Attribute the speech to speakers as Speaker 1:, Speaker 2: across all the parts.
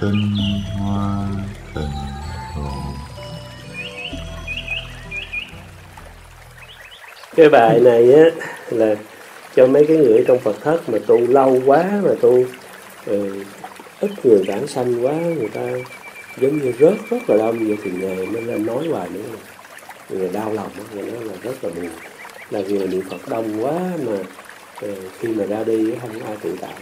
Speaker 1: tinh hoa tình hồn
Speaker 2: cái bài này á là cho mấy cái người trong Phật thất mà tu lâu quá mà tu ừ, ít người bản sanh quá người ta giống như rớt rất là đông. Vậy thì nghề mới lên nói hoài nữa. Người đau lòng người nói là rất là buồn. Là vì niệm Phật đông quá mà ừ, khi mà ra đi không ai tự tại.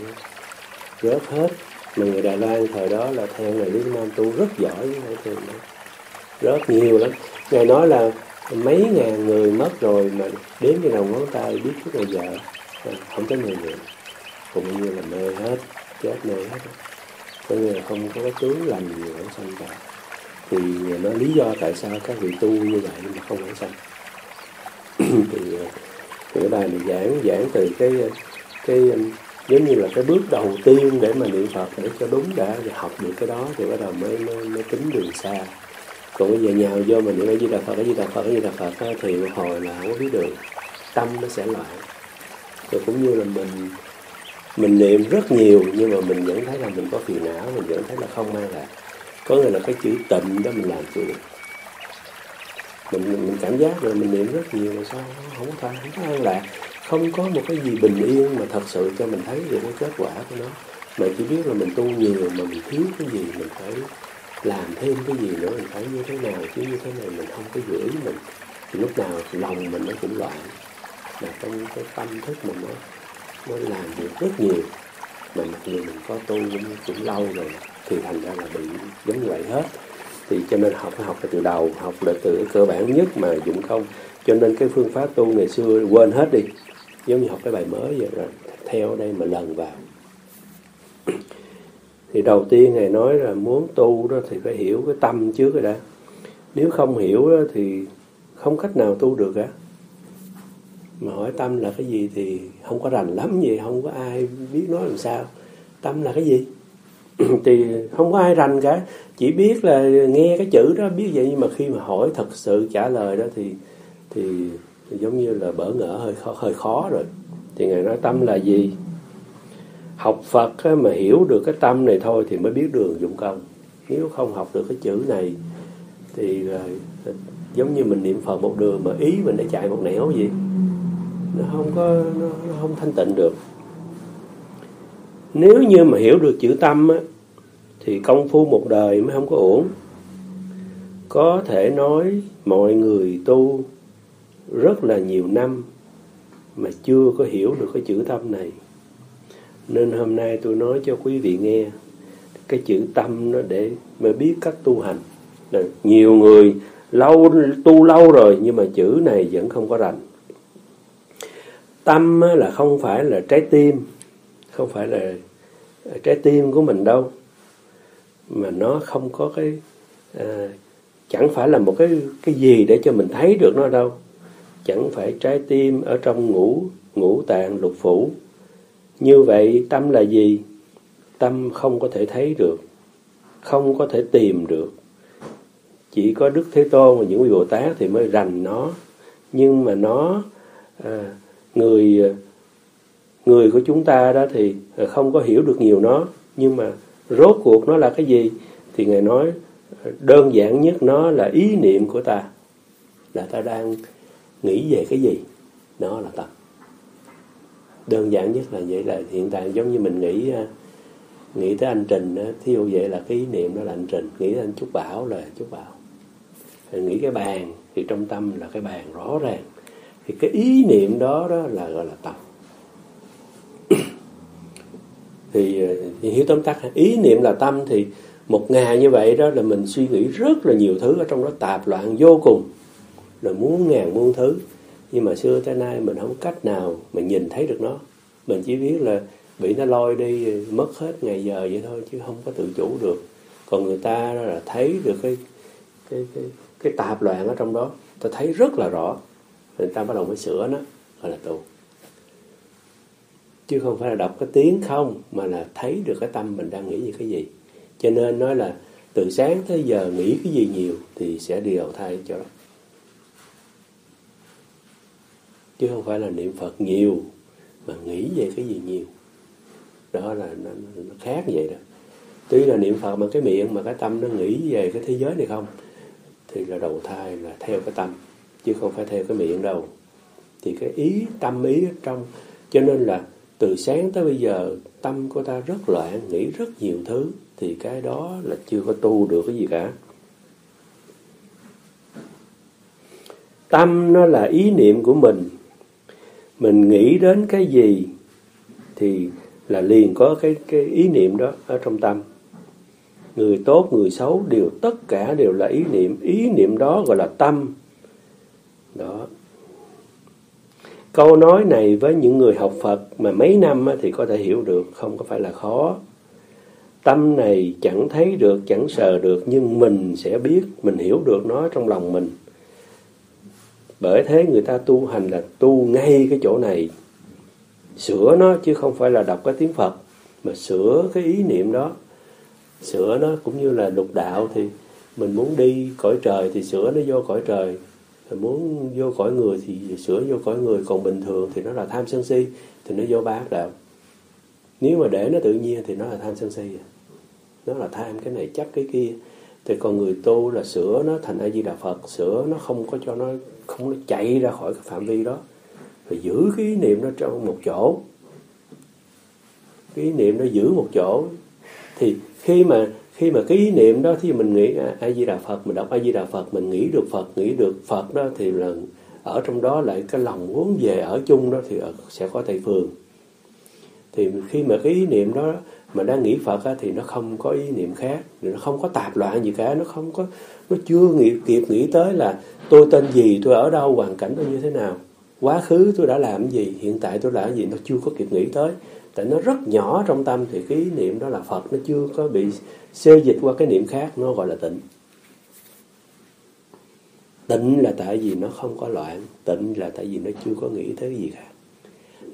Speaker 2: Rớt hết mà người Đài Loan thời đó là theo ngày Lý Nam tu rất giỏi với thường đó. Rất nhiều lắm. Ngài nói là mấy ngàn người mất rồi mà đếm cái đầu ngón tay biết trước là vợ không có người niệm. Cũng như là mê hết chết mê hết. Có nghĩa là không có cái tướng lành gì ở sanh cả. Thì nó lý do tại sao các vị tu như vậy mà không ở sanh thì, thì cái bài này giảng giảng từ cái cái giống như là cái bước đầu tiên để mà niệm Phật để cho đúng đã và học được cái đó thì bắt đầu mới mới, mới tính đường xa. Còn bây giờ nhào vô mình niệm a di đà phật a di đà phật a di đà phật thì một hồi là không có biết đường tâm nó sẽ loạn rồi cũng như là mình mình niệm rất nhiều nhưng mà mình vẫn thấy là mình có phiền não mình vẫn thấy là không mang lại. Có nghĩa là cái chữ tịnh đó mình làm chưa được. Mình mình cảm giác rồi mình niệm rất nhiều mà sao không có không có an lạc không có một cái gì bình yên mà thật sự cho mình thấy được cái kết quả của nó. Mà chỉ biết là mình tu nhiều mà mình thiếu cái gì mình phải làm thêm cái gì nữa mình phải như thế nào chứ như thế này mình không có giữ ý mình. Thì lúc nào lòng mình nó cũng loạn mà trong cái tâm thức mình nó nó làm việc rất nhiều. Mà mặc dù mình có tu cũng, cũng lâu rồi thì thành ra là bị giống như vậy hết. Thì cho nên học phải học từ đầu học là từ cơ bản nhất mà dụng không cho nên cái phương pháp tu ngày xưa quên hết đi giống như học cái bài mới vậy rồi, theo đây mà lần vào. Thì đầu tiên ngài nói là muốn tu đó thì phải hiểu cái tâm trước rồi đã nếu không hiểu đó thì không cách nào tu được cả. Mà hỏi tâm là cái gì thì không có rành lắm gì, không có ai biết nói làm sao. Tâm là cái gì? Thì không có ai rành cả. Chỉ biết là nghe cái chữ đó, biết vậy nhưng mà khi mà hỏi thật sự trả lời đó thì thì thì giống như là bỡ ngỡ hơi khó, hơi khó rồi. Thì ngài nói tâm là gì? Học Phật mà hiểu được cái tâm này thôi thì mới biết đường dụng công. Nếu không học được cái chữ này thì giống như mình niệm Phật một đường mà ý mình đã chạy một nẻo gì nó không có nó, nó không thanh tịnh được. Nếu như mà hiểu được chữ tâm á, thì công phu một đời mới không có uổng. có thể nói mọi người tu rất là nhiều năm mà chưa có hiểu được cái chữ tâm này. Nên hôm nay tôi nói cho quý vị nghe cái chữ tâm nó để mà biết cách tu hành. Là nhiều người lâu tu lâu rồi nhưng mà chữ này vẫn không có rành. Tâm là không phải là trái tim không phải là trái tim của mình đâu. Mà nó không có cái à, chẳng phải là một cái cái gì để cho mình thấy được nó đâu chẳng phải trái tim ở trong ngũ ngũ tạng lục phủ. Như vậy tâm là gì? Tâm không có thể thấy được không có thể tìm được. Chỉ có đức thế tôn và những vị bồ tát thì mới rành nó. Nhưng mà nó à, người người của chúng ta đó thì không có hiểu được nhiều nó. Nhưng mà rốt cuộc nó là cái gì? Thì ngài nói đơn giản nhất nó là ý niệm của ta là ta đang nghĩ về cái gì? Đó là tâm đơn giản nhất là vậy là hiện tại giống như mình nghĩ à, nghĩ tới anh Trình thí dụ vậy là cái ý niệm đó là anh Trình nghĩ tới anh Trúc Bảo là Trúc Bảo. Nghĩ cái bàn thì trong tâm là cái bàn rõ ràng. Thì cái ý niệm đó đó là gọi là tâm thì, à, thì hiểu tóm tắt ý niệm là tâm thì một ngày như vậy đó là mình suy nghĩ rất là nhiều thứ ở trong đó tạp loạn vô cùng là muốn ngàn muôn thứ. Nhưng mà xưa tới nay mình không cách nào mà nhìn thấy được nó. Mình chỉ biết là bị nó lôi đi, mất hết ngày giờ vậy thôi, chứ không có tự chủ được. Còn người ta là thấy được cái cái cái cái tạp loạn ở trong đó. Ta thấy rất là rõ. Người ta bắt đầu mới sửa nó, gọi là tu chứ không phải là đọc cái tiếng không, mà là thấy được cái tâm mình đang nghĩ như cái gì. Cho nên nói là từ sáng tới giờ nghĩ cái gì nhiều thì sẽ đi đầu thai cho đó chứ không phải là niệm Phật nhiều mà nghĩ về cái gì nhiều. Đó là nó, nó khác vậy đó. Tuy là niệm Phật bằng cái miệng mà cái tâm nó nghĩ về cái thế giới này không thì là đầu thai là theo cái tâm chứ không phải theo cái miệng đâu. Thì cái ý tâm ý ở trong cho nên là từ sáng tới bây giờ tâm của ta rất loạn nghĩ rất nhiều thứ thì cái đó là chưa có tu được cái gì cả. Tâm nó là ý niệm của mình mình nghĩ đến cái gì thì là liền có cái cái ý niệm đó ở trong tâm. Người tốt, người xấu, đều tất cả đều là ý niệm. Ý niệm đó gọi là tâm. Đó. Câu nói này với những người học Phật mà mấy năm thì có thể hiểu được, không có phải là khó. Tâm này chẳng thấy được, chẳng sờ được, nhưng mình sẽ biết, mình hiểu được nó trong lòng mình bởi thế người ta tu hành là tu ngay cái chỗ này. Sửa nó chứ không phải là đọc cái tiếng Phật, mà sửa cái ý niệm đó. Sửa nó cũng như là lục đạo thì mình muốn đi cõi trời thì sửa nó vô cõi trời. Mình muốn vô cõi người thì sửa vô cõi người. Còn bình thường thì nó là tham sân si, thì nó vô bát đạo. Nếu mà để nó tự nhiên thì nó là tham sân si. Nó là tham cái này chấp cái kia thì còn người tu là sửa nó thành a di đà phật, sửa nó không có cho nó, không nó chạy ra khỏi cái phạm vi đó. Phải giữ cái ý niệm nó trong một chỗ. Cái ý niệm nó giữ một chỗ. Thì khi mà khi mà cái ý niệm đó thì mình nghĩ a di đà phật, mình đọc a di đà phật, mình nghĩ được phật, nghĩ được phật đó, thì là ở trong đó lại cái lòng muốn về ở chung đó thì ờ, sẽ có tây phương. Thì khi mà cái ý niệm đó mà đang nghĩ Phật á, thì nó không có ý niệm khác nó không có tạp loạn gì cả nó không có nó chưa nghĩ, kịp nghĩ tới là tôi tên gì tôi ở đâu hoàn cảnh tôi như thế nào quá khứ tôi đã làm gì hiện tại tôi làm gì nó chưa có kịp nghĩ tới tại nó rất nhỏ trong tâm thì cái ý niệm đó là Phật nó chưa có bị xê dịch qua cái niệm khác nó gọi là tịnh tịnh là tại vì nó không có loạn tịnh là tại vì nó chưa có nghĩ tới cái gì cả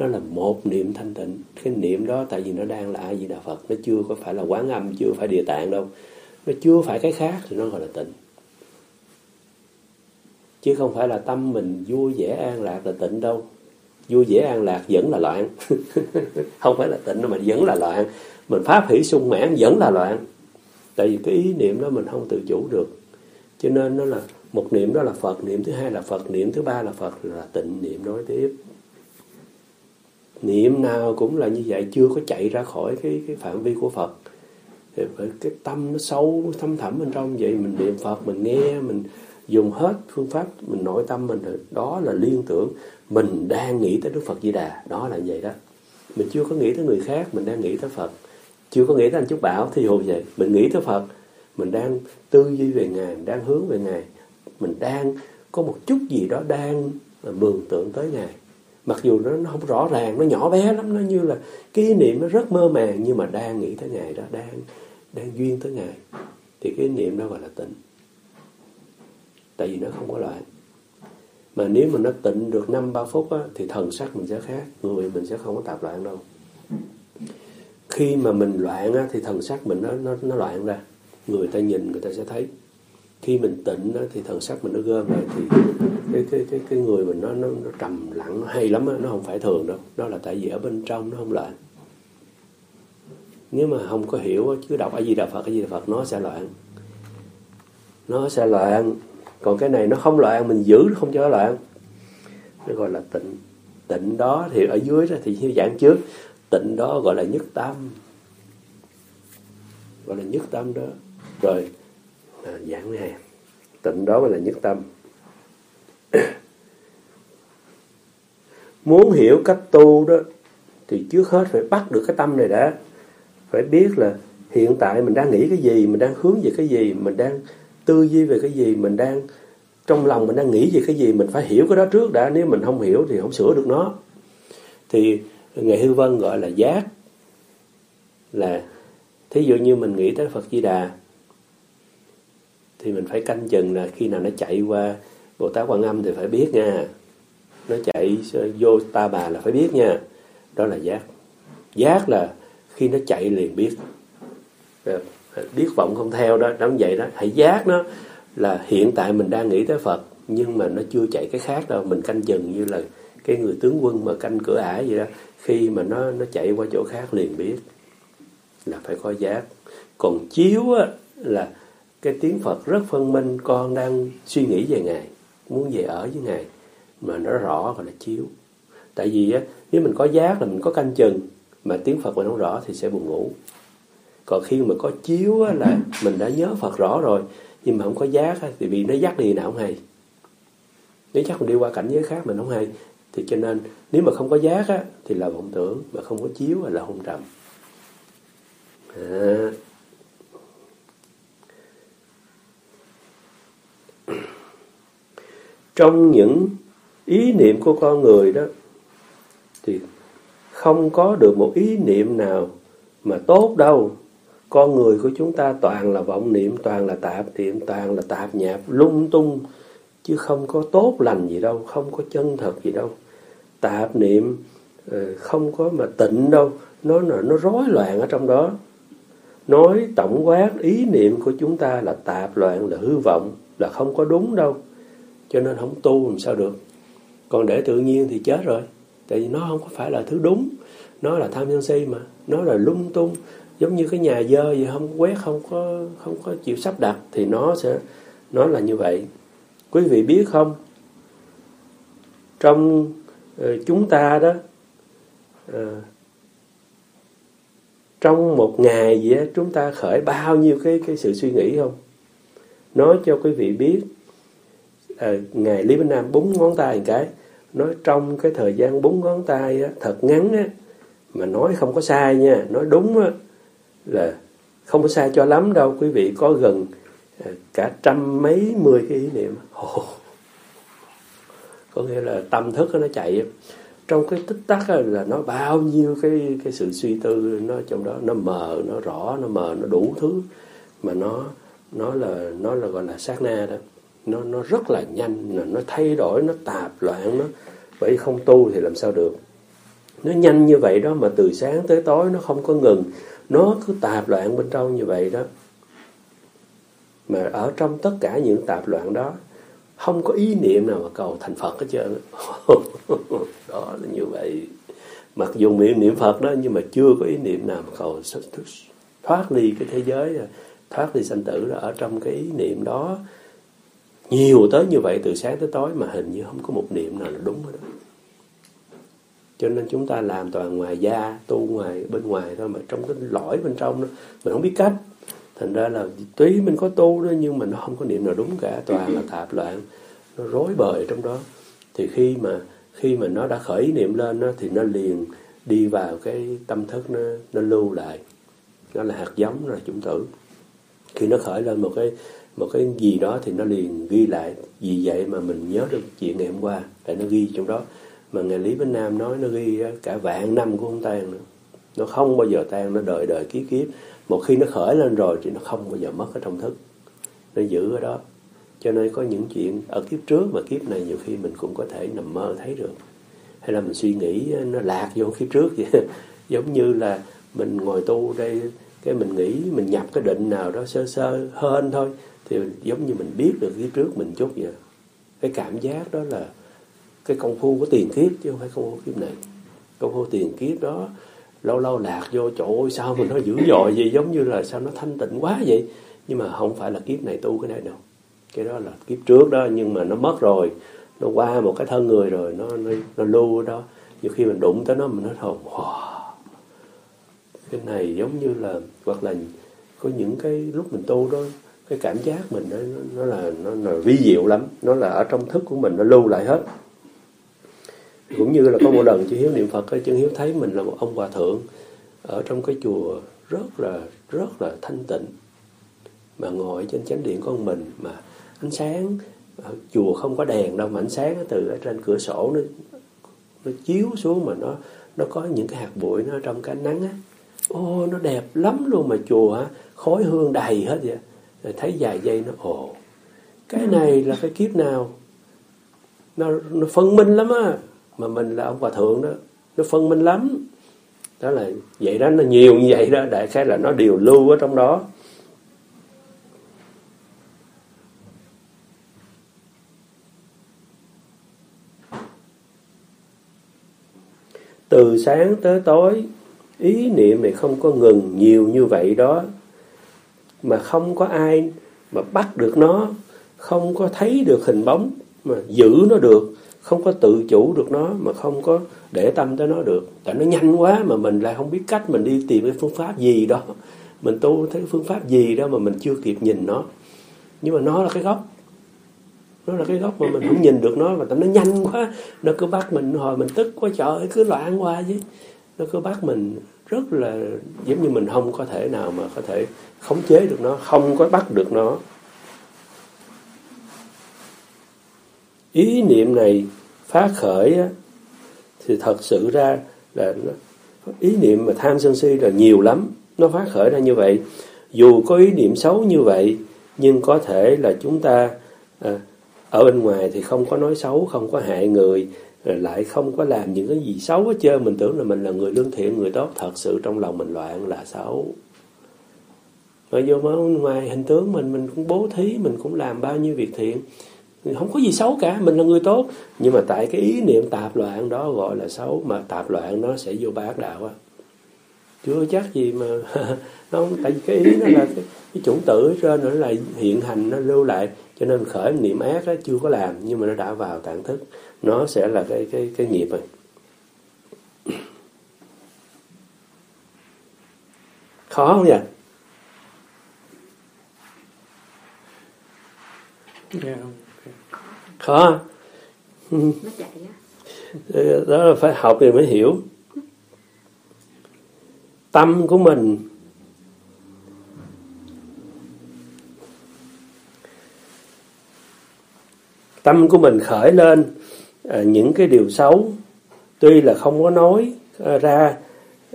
Speaker 2: nó là một niệm thanh tịnh. Cái niệm đó tại vì nó đang là a di đà phật, nó chưa có phải là quán âm, chưa phải địa tạng đâu. Nó chưa phải cái khác thì nó gọi là tịnh. Chứ không phải là tâm mình vui vẻ an lạc là tịnh đâu. Vui vẻ an lạc vẫn là loạn. Không phải là tịnh mà vẫn là loạn. Mình pháp hỷ sung mãn vẫn là loạn. Tại vì cái ý niệm đó mình không tự chủ được. Cho nên nó là một niệm đó là phật, niệm thứ hai là phật, niệm thứ ba là phật, là tịnh niệm nói tiếp niệm nào cũng là như vậy, chưa có chạy ra khỏi cái cái phạm vi của Phật. Thì phải, cái tâm nó sâu, thâm thẳm bên trong vậy, mình niệm Phật, mình nghe, mình dùng hết phương pháp, mình nội tâm mình đó là liên tưởng. Mình đang nghĩ tới Đức Phật Di Đà, đó là vậy đó. Mình chưa có nghĩ tới người khác, mình đang nghĩ tới Phật. Chưa có nghĩ tới anh Trúc Bảo thì hồi vậy, mình nghĩ tới Phật. Mình đang tư duy về Ngài, mình đang hướng về Ngài. Mình đang, có một chút gì đó đang mường tượng tới Ngài mặc dù nó, nó không rõ ràng nó nhỏ bé lắm nó như là cái niệm nó rất mơ màng nhưng mà đang nghĩ tới ngày đó đang đang duyên tới ngày thì cái niệm đó gọi là tịnh. Tại vì nó không có loạn. Mà nếu mà nó tịnh được năm ba phút á, thì thần sắc mình sẽ khác người mình sẽ không có tạp loạn đâu. Khi mà mình loạn á, thì thần sắc mình nó, nó, nó loạn ra. Người ta nhìn người ta sẽ thấy khi mình tịnh đó, thì thần sắc mình nó gom lại thì cái cái cái cái người mình nó nó, nó trầm lặng nó hay lắm đó. nó không phải thường đâu. Đó là tại vì ở bên trong nó không loạn nếu mà không có hiểu chứ đọc cái gì đà phật cái gì đà phật nó sẽ loạn. Nó sẽ loạn. Còn cái này nó không loạn mình giữ nó không cho nó loạn. Nó gọi là tịnh. Tịnh đó thì ở dưới đó thì như giảng trước tịnh đó gọi là nhất tâm. Gọi là nhất tâm đó. Rồi à, giảng này tịnh đó mới là nhất tâm. Muốn hiểu cách tu đó thì trước hết phải bắt được cái tâm này đã. Phải biết là hiện tại mình đang nghĩ cái gì mình đang hướng về cái gì mình đang tư duy về cái gì mình đang trong lòng mình đang nghĩ về cái gì mình phải hiểu cái đó trước đã. Nếu mình không hiểu thì không sửa được nó. Thì ngài hư vân gọi là giác. Là thí dụ như mình nghĩ tới phật di đà thì mình phải canh chừng là khi nào nó chạy qua Bồ Tát Quan Âm thì phải biết nha. Nó chạy vô ta bà là phải biết nha. Đó là giác. Giác là khi nó chạy liền biết. Biết vọng không theo đó giống vậy đó. Hãy giác nó là hiện tại mình đang nghĩ tới Phật nhưng mà nó chưa chạy cái khác đâu. Mình canh chừng như là cái người tướng quân mà canh cửa ải vậy đó. Khi mà nó nó chạy qua chỗ khác liền biết là phải có giác. Còn chiếu á, là cái tiếng Phật rất phân minh con đang suy nghĩ về Ngài muốn về ở với Ngài mà nó rõ gọi là chiếu. Tại vì á, nếu mình có giác là mình có canh chừng mà tiếng Phật mình không rõ thì sẽ buồn ngủ. Còn khi mà có chiếu á, là mình đã nhớ Phật rõ rồi nhưng mà không có giác á, thì bị nó dắt đi nào không hay. Nếu chắc mình đi qua cảnh giới khác mình không hay thì cho nên nếu mà không có giác á, thì là vọng tưởng mà không có chiếu là hôn trầm. À. trong những ý niệm của con người đó, thì không có được một ý niệm nào mà tốt đâu. Con người của chúng ta toàn là vọng niệm, toàn là tạp niệm, toàn là tạp nhạp, lung tung, chứ không có tốt lành gì đâu, không có chân thật gì đâu. Tạp niệm ờ, không có mà tịnh đâu. Nó nó rối loạn ở trong đó. Nói tổng quát ý niệm của chúng ta là tạp loạn, là hư vọng, là không có đúng đâu cho nên không tu làm sao được. Còn để tự nhiên thì chết rồi. Tại vì nó không có phải là thứ đúng. Nó là tham sân si mà. Nó là lung tung. Giống như cái nhà dơ vậy không quét không có không có chịu sắp đặt thì nó sẽ nó là như vậy. Quý vị biết không? Trong ờ, chúng ta đó ờ, trong một ngày vậy đó, chúng ta khởi bao nhiêu cái cái sự suy nghĩ không? Nói cho quý vị biết à, ngày Lý Bình Nam búng ngón tay một cái nói trong cái thời gian búng ngón tay á, thật ngắn á, mà nói không có sai nha nói đúng á, là không có sai cho lắm đâu quý vị có gần à, cả trăm mấy mươi cái ý niệm oh. có nghĩa là tâm thức nó chạy trong cái tích tắc là nó bao nhiêu cái cái sự suy tư nó trong đó nó mờ nó rõ nó mờ nó đủ thứ mà nó nó là nó là gọi là sát na đó nó nó rất là nhanh nó thay đổi, nó tạp loạn, nó vậy không tu thì làm sao được. Nó nhanh như vậy đó mà từ sáng tới tối nó không có ngừng. Nó cứ tạp loạn bên trong như vậy đó. Mà ở trong tất cả những tạp loạn đó, không có ý niệm nào mà cầu thành Phật hết trơn đó là như vậy. Mặc dù miệng niệm Phật đó, nhưng mà chưa có ý niệm nào mà cầu thoát ly cái thế giới, thoát ly sanh tử đó ở trong cái ý niệm đó nhiều tới như vậy từ sáng tới tối mà hình như không có một niệm nào là đúng hết đó cho nên chúng ta làm toàn ngoài da tu ngoài bên ngoài thôi mà trong cái lõi bên trong đó mình không biết cách. Thành ra là tuy mình có tu đó nhưng mà nó không có niệm nào đúng cả toàn là tạp loạn nó rối bời trong đó. Thì khi mà khi mà nó đã khởi ý niệm lên đó, thì nó liền đi vào cái tâm thức nó nó lưu lại. Nó là hạt giống là chủng tử. Khi nó khởi lên một cái một cái gì đó thì nó liền ghi lại vì vậy mà mình nhớ được chuyện ngày hôm qua, tại nó ghi trong đó. Mà ngày Lý Vĩnh Nam nói nó ghi cả vạn năm cũng không tan nữa. Nó không bao giờ tan, nó đời đời kiếp kiếp. Một khi nó khởi lên rồi thì nó không bao giờ mất ở trong thức. Nó giữ ở đó. Cho nên có những chuyện ở kiếp trước và kiếp này nhiều khi mình cũng có thể nằm mơ thấy được. Hay là mình suy nghĩ nó lạc vô kiếp trước vậy. Giống như là mình ngồi tu đây, cái mình nghĩ, mình nhập cái định nào đó sơ sơ hơn thôi thì giống như mình biết được kiếp trước mình chút vậy. Cái cảm giác đó là cái công phu của tiền kiếp chứ không phải công phu kiếp này. Công phu tiền kiếp đó lâu lâu lạc vô chỗ sao mà nó dữ dội vậy? Giống như là sao nó thanh tịnh quá vậy? Nhưng mà không phải là kiếp này tu cái này đâu. Cái đó là kiếp trước đó nhưng mà nó mất rồi. Nó qua một cái thân người rồi nó nó, nó lưu ở đó. Nhiều khi mình đụng tới nó mình nói thôi wow. cái này giống như là hoặc là có những cái lúc mình tu đó cái cảm giác mình nó, nó là nó là vi diệu lắm. Nó là ở trong thức của mình nó lưu lại hết. Cũng như là có một lần chư hiếu niệm phật chư hiếu thấy mình là một ông hòa thượng ở trong cái chùa rất là rất là thanh tịnh. Mà ngồi trên chánh điện của mình mà ánh sáng ờ, chùa không có đèn đâu mà ánh sáng từ ở trên cửa sổ nó nó chiếu xuống mà nó nó có những cái hạt bụi nó trong cái nắng á. Ô nó đẹp lắm luôn mà chùa khói hương đầy hết vậy rồi thấy dài dây nó ồ, cái này là cái kiếp nào? Nó nó phân minh lắm á. Mà mình là ông hòa thượng đó, nó phân minh lắm. Đó là vậy đó, nó nhiều như vậy đó. Đại khái là nó đều lưu ở trong đó. Từ sáng tới tối, ý niệm này không có ngừng nhiều như vậy đó mà không có ai mà bắt được nó, không có thấy được hình bóng mà giữ nó được, không có tự chủ được nó mà không có để tâm tới nó được. Tại nó nhanh quá mà mình lại không biết cách mình đi tìm cái phương pháp gì đó. Mình tu thấy phương pháp gì đó mà mình chưa kịp nhìn nó. Nhưng mà nó là cái gốc. Nó là cái gốc mà mình không nhìn được nó mà tại nó nhanh quá. Nó cứ bắt mình, hồi mình tức quá, trời cứ loạn qua chứ. Nó cứ bắt mình rất là giống như mình không có thể nào mà có thể khống chế được nó không có bắt được nó. Ý niệm này phát khởi á, thì thật sự ra là ý niệm mà tham sân si là nhiều lắm nó phát khởi ra như vậy. Dù có ý niệm xấu như vậy nhưng có thể là chúng ta à, ở bên ngoài thì không có nói xấu không có hại người lại không có làm những cái gì xấu hết trơn. Mình tưởng là mình là người lương thiện người tốt. Thật sự trong lòng mình loạn là xấu. Mà vô ngoài hình tướng mình mình cũng bố thí mình cũng làm bao nhiêu việc thiện. Không có gì xấu cả mình là người tốt. Nhưng mà tại cái ý niệm tạp loạn đó gọi là xấu mà tạp loạn nó sẽ vô bát đạo á. Chưa chắc gì mà nó tại vì cái ý nó là cái, cái chủng tử ở trên nó là hiện hành nó lưu lại. Cho nên khởi niệm ác đó chưa có làm nhưng mà nó đã vào tạng thức nó sẽ là cái cái cái nghiệp rồi khó không nhỉ?
Speaker 3: Yeah.
Speaker 2: khó đó là phải học thì mới hiểu. Tâm của mình. Tâm của mình khởi lên. à, Ờ, những cái điều xấu, tuy là không có nói ờ, ra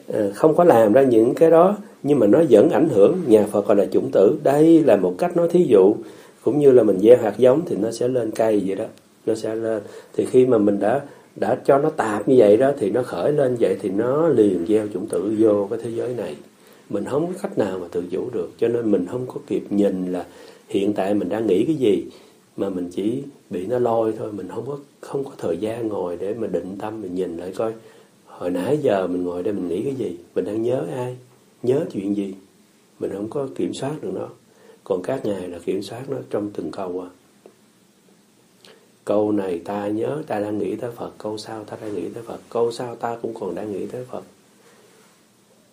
Speaker 2: ờ, không có làm ra những cái đó, nhưng mà nó vẫn ảnh hưởng, nhà Phật gọi là chủng tử. Đây là một cách nói thí dụ, cũng như là mình gieo hạt giống thì nó sẽ lên cây vậy đó, nó sẽ lên. Thì khi mà mình đã đã cho nó tạp như vậy đó thì nó khởi lên vậy thì nó liền gieo chủng tử vô cái thế giới này. Mình không có cách nào mà tự chủ được, cho nên mình không có kịp nhìn là hiện tại mình đang nghĩ cái gì, mà mình chỉ bị nó lôi thôi, mình không có không có thời gian ngồi để mà định tâm, mình nhìn lại coi. Hồi nãy giờ mình ngồi đây mình nghĩ cái gì? Mình đang nhớ ai? Nhớ chuyện gì? Mình không có kiểm soát được nó. Còn các ngài là kiểm soát nó trong từng câu à. Câu này ta nhớ, ta đang nghĩ tới Phật. Câu sau ta đang nghĩ tới Phật. Câu sau ta cũng còn đang nghĩ tới Phật.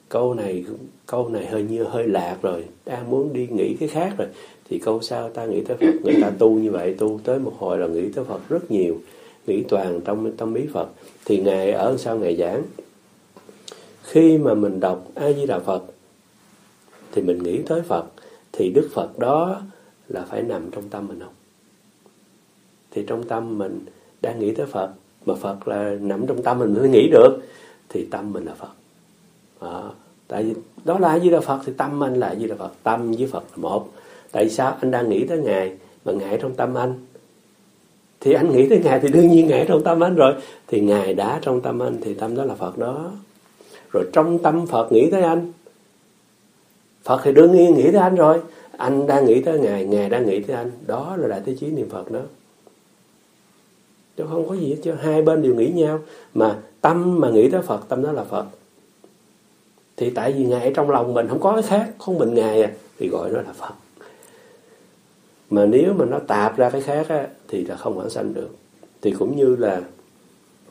Speaker 2: Câu này câu này hơi như hơi lạc rồi. Đang muốn đi nghĩ cái khác rồi. Thì câu sau ta nghĩ tới Phật. Người ta tu như vậy, tu tới một hồi là nghĩ tới Phật rất nhiều nghĩ toàn trong tâm bí Phật, thì ngài ở sau ngài giảng. Khi mà mình đọc A Di Đà Phật, thì mình nghĩ tới Phật, thì Đức Phật đó là phải nằm trong tâm mình không? Thì trong tâm mình đang nghĩ tới Phật, mà Phật là nằm trong tâm mình mới nghĩ được, thì tâm mình là Phật. Đó. tại vì đó là A Di Đà Phật, thì tâm anh là A Di Đà Phật, tâm với Phật là một. Tại sao anh đang nghĩ tới ngài, mà ngài trong tâm anh? Thì anh nghĩ tới ngài thì đương nhiên ngài trong tâm anh rồi. Thì ngài đã trong tâm anh thì tâm đó là Phật đó. Rồi trong tâm Phật nghĩ tới anh. Phật thì đương nhiên nghĩ tới anh rồi. Anh đang nghĩ tới ngài ngài đang nghĩ tới anh. Đó là đại thế chí niệm Phật đó. Chứ không có gì hết chứ. Hai bên đều nghĩ nhau. Mà tâm mà nghĩ tới Phật, tâm đó là Phật. Thì tại vì ngài trong lòng mình, không có cái khác. Không mình ngài à thì gọi nó là Phật mà nếu mà nó tạp ra cái khác á, thì là không vãng sanh được. Thì cũng như là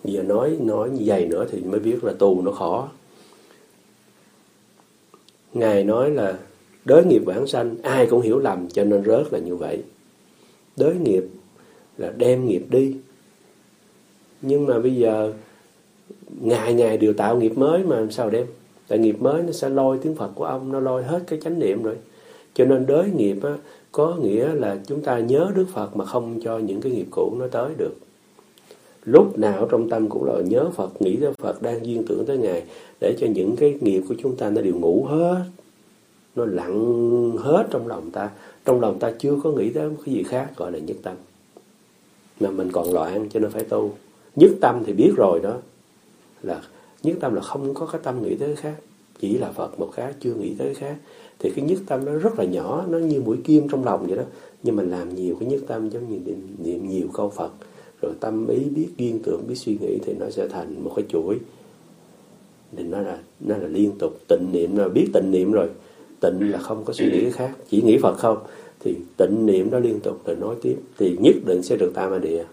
Speaker 2: giờ nói nói như vậy nữa thì mới biết là tù nó khó. Ngài nói là đới nghiệp vãng sanh ai cũng hiểu lầm cho nên rớt là như vậy. Đới nghiệp là đem nghiệp đi. Nhưng mà bây giờ ngày ngày đều tạo nghiệp mới mà sao đem? Tại nghiệp mới nó sẽ lôi tiếng Phật của ông nó lôi hết cái chánh niệm rồi. Cho nên đới nghiệp á, có nghĩa là chúng ta nhớ Đức Phật mà không cho những cái nghiệp cũ nó tới được. Lúc nào trong tâm cũng là nhớ Phật, nghĩ tới Phật, đang duyên tưởng tới Ngài, để cho những cái nghiệp của chúng ta nó đều ngủ hết. Nó lặng hết trong lòng ta. Trong lòng ta chưa có nghĩ tới cái gì khác gọi là nhất tâm. Mà mình còn loạn cho nên phải tu. Nhất tâm thì biết rồi đó. Là, nhất tâm là không có cái tâm nghĩ tới cái khác. Chỉ là Phật một cái, chưa nghĩ tới cái khác thì cái nhất tâm nó rất là nhỏ nó như mũi kim trong lòng vậy đó. Nhưng mà làm nhiều cái nhất tâm giống như niệm, niệm nhiều câu Phật. Rồi tâm ý biết duyên tưởng biết suy nghĩ thì nó sẽ thành một cái chuỗi. Nên nó là nó là liên tục. Tịnh niệm là biết tịnh niệm rồi. Tịnh là không có suy nghĩ khác. Chỉ nghĩ Phật không. Thì tịnh niệm đó liên tục rồi nói tiếp. Thì nhất định sẽ được tam ma địa.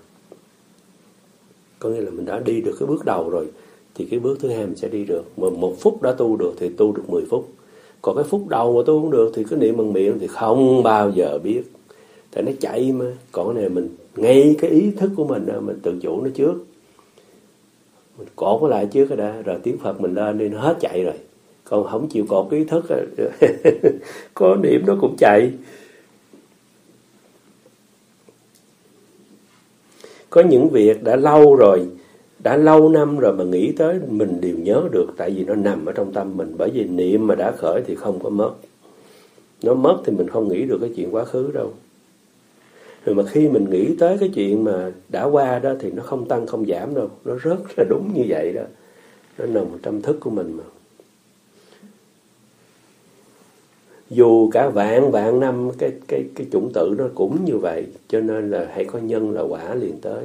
Speaker 2: Có nghĩa là mình đã đi được cái bước đầu rồi. Thì cái bước thứ hai mình sẽ đi được. Mà một phút đã tu được thì tu được 10 phút còn cái phút đầu mà tôi không được thì cứ niệm bằng miệng thì không bao giờ biết. Tại nó chạy mà. Còn cái này mình, ngay cái ý thức của mình mình tự chủ nó trước. Mình cột nó lại trước cái đã, rồi tiếng Phật mình lên đi, nó hết chạy rồi. Còn không chịu cột cái ý thức có niệm nó cũng chạy. Có những việc đã lâu rồi đã lâu năm rồi mà nghĩ tới, mình đều nhớ được, tại vì nó nằm ở trong tâm mình. Bởi vì niệm mà đã khởi thì không có mất. Nó mất thì mình không nghĩ được cái chuyện quá khứ đâu. Rồi mà khi mình nghĩ tới cái chuyện mà đã qua đó thì nó không tăng, không giảm đâu. Nó rất là đúng như vậy đó. Nó nằm trong thức của mình mà. Dù cả vạn vạn năm, cái cái cái chủng tử nó cũng như vậy, cho nên là hãy có nhân là quả liền tới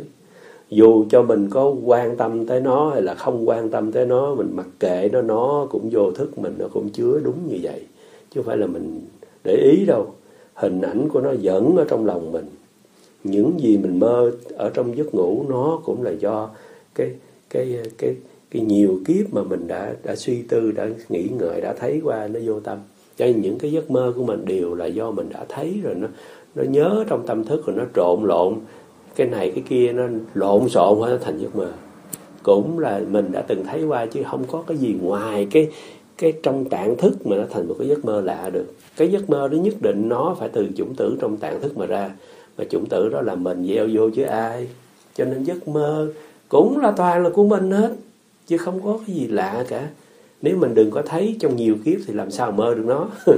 Speaker 2: dù cho mình có quan tâm tới nó hay là không quan tâm tới nó, mình mặc kệ nó nó cũng vô thức mình, nó cũng chứa đúng như vậy. Chứ không phải là mình để ý đâu. Hình ảnh của nó vẫn ở trong lòng mình. Những gì mình mơ ở trong giấc ngủ, nó cũng là do cái cái cái cái nhiều kiếp mà mình đã đã suy tư, đã nghĩ ngợi, đã thấy qua, nó vô tâm. Cho nên những cái giấc mơ của mình đều là do mình đã thấy rồi, nó nó nhớ trong tâm thức rồi, nó trộn lộn cái này, cái kia nó lộn xộn hóa thành giấc mơ cũng là mình đã từng thấy qua chứ không có cái gì ngoài cái cái trong tạng thức mà nó thành một cái giấc mơ lạ được. Cái giấc mơ đó nhất định nó phải từ chủng tử trong tạng thức mà ra. Mà chủng tử đó là mình gieo vô chứ ai. Cho nên giấc mơ cũng là toàn là của mình hết, chứ không có cái gì lạ cả. Nếu mình đừng có thấy trong nhiều kiếp thì làm sao mơ được nó?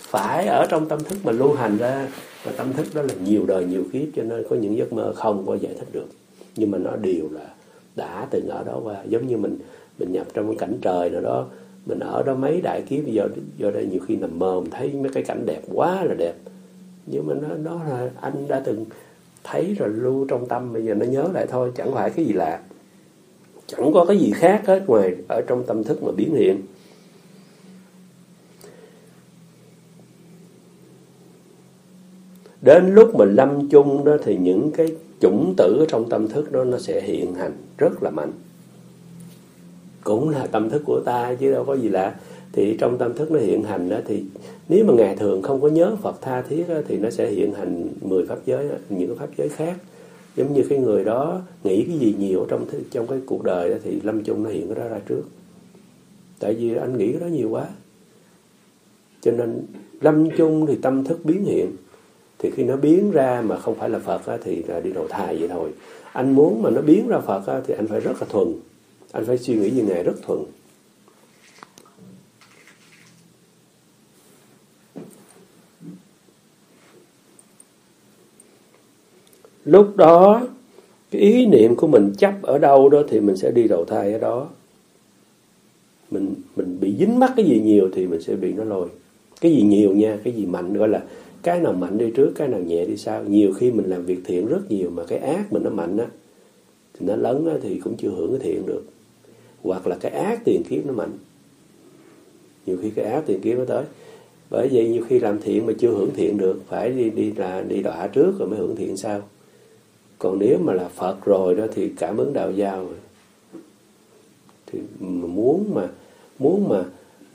Speaker 2: Phải ở trong tâm thức mà lưu hành ra và tâm thức đó là nhiều đời, nhiều kiếp, cho nên có những giấc mơ không có giải thích được. Nhưng mà nó đều là đã từng ở đó qua. Giống như mình mình nhập trong cái cảnh trời nào đó, mình ở đó mấy đại kiếp, giờ giờ đây nhiều khi nằm mơ, mình thấy mấy cái cảnh đẹp quá là đẹp. Nhưng mà nó đó là anh đã từng thấy rồi lưu trong tâm, bây giờ nó nhớ lại thôi, chẳng phải cái gì lạ. Chẳng có cái gì khác hết ngoài ở trong tâm thức mà biến hiện. Đến lúc mình lâm chung đó thì những cái chủng tử trong tâm thức đó nó sẽ hiện hành rất là mạnh. Cũng là tâm thức của ta chứ đâu có gì lạ. Thì trong tâm thức nó hiện hành đó thì nếu mà ngày thường không có nhớ Phật tha thiết đó, thì nó sẽ hiện hành 10 pháp giới những pháp giới khác. Giống như cái người đó nghĩ cái gì nhiều trong trong cái cuộc đời đó, thì lâm chung nó hiện cái đó ra trước. Tại vì anh nghĩ cái đó nhiều quá. Cho nên lâm chung thì tâm thức biến hiện thì khi nó biến ra mà không phải là Phật á, thì là đi đầu thai vậy thôi. Anh muốn mà nó biến ra Phật á, thì anh phải rất là thuần. Anh phải suy nghĩ như Ngài rất thuần. Lúc đó cái ý niệm của mình chấp ở đâu đó thì mình sẽ đi đầu thai ở đó. Mình mình bị dính mắc cái gì nhiều thì mình sẽ bị nó lôi. Cái gì nhiều nha cái gì mạnh gọi là cái nào mạnh đi trước, cái nào nhẹ đi sau. Nhiều khi mình làm việc thiện rất nhiều mà cái ác mình nó mạnh á, thì nó lớn á thì cũng chưa hưởng cái thiện được. Hoặc là cái ác tiền kiếp nó mạnh. Nhiều khi cái ác tiền kiếp nó tới. Bởi vậy nhiều khi làm thiện mà chưa hưởng thiện được, phải đi đi là đi đọa trước rồi mới hưởng thiện sau. Còn nếu mà là Phật rồi đó thì cảm ứng đạo giao rồi. Thì muốn mà muốn mà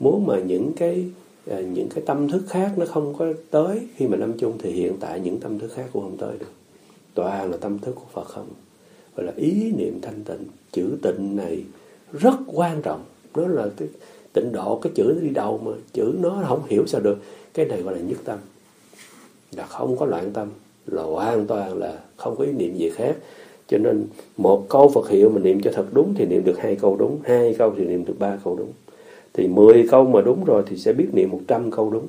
Speaker 2: muốn mà những cái Ờ, những cái tâm thức khác nó không có tới. Khi mà lâm chung thì hiện tại những tâm thức khác cũng không tới được. Toàn là tâm thức của Phật không. Gọi là ý niệm thanh tịnh, chữ tịnh này rất quan trọng. Nó là cái tịnh độ, cái chữ nó đi đầu mà chữ nó không hiểu sao được. Cái này gọi là nhất tâm. Là không có loạn tâm. Là hoàn toàn là không có ý niệm gì khác. Cho nên một câu Phật hiệu mà niệm cho thật đúng thì niệm được hai câu đúng, hai câu thì niệm được ba câu đúng thì mười câu mà đúng rồi thì sẽ biết niệm một trăm câu đúng.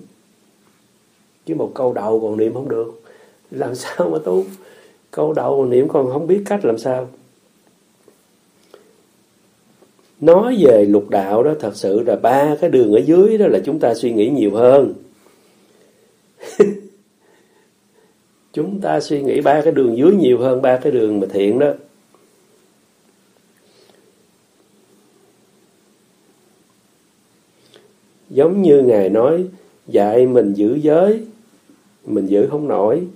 Speaker 2: Chứ một câu đầu còn niệm không được. Làm sao mà tu? Câu đầu còn niệm còn không biết cách làm sao? Nói về lục đạo đó, thật sự là ba cái đường ở dưới đó là chúng ta suy nghĩ nhiều hơn. Chúng ta suy nghĩ ba cái đường dưới nhiều hơn ba cái đường mà thiện đó. Giống như ngài nói dạy mình giữ giới mình giữ không nổi.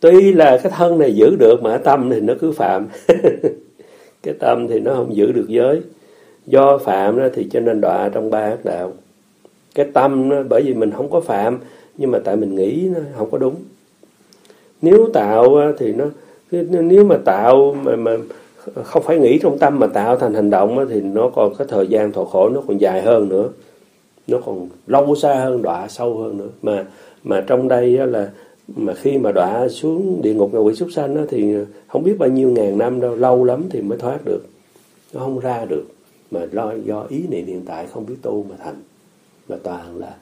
Speaker 2: Tuy là cái thân này giữ được mà tâm thì nó cứ phạm. Cái tâm thì nó không giữ được giới. Do phạm đó thì cho nên đọa trong ba ác đạo. Cái tâm đó, bởi vì mình không có phạm nhưng mà tại mình nghĩ nó không có đúng. Nếu tạo thì nó nếu mà tạo mà, mà không phải nghĩ trong tâm mà tạo thành hành động thì nó còn cái thời gian thọ khổ nó còn dài hơn nữa. Nó còn lâu xa hơn, đọa sâu hơn nữa. Mà mà trong đây là, mà khi mà đọa xuống địa ngục ngạ quỷ súc sanh thì không biết bao nhiêu ngàn năm đâu, lâu lắm thì mới thoát được. Nó không ra được. Mà lo, do ý niệm hiện tại không biết tu mà thành. Mà toàn là,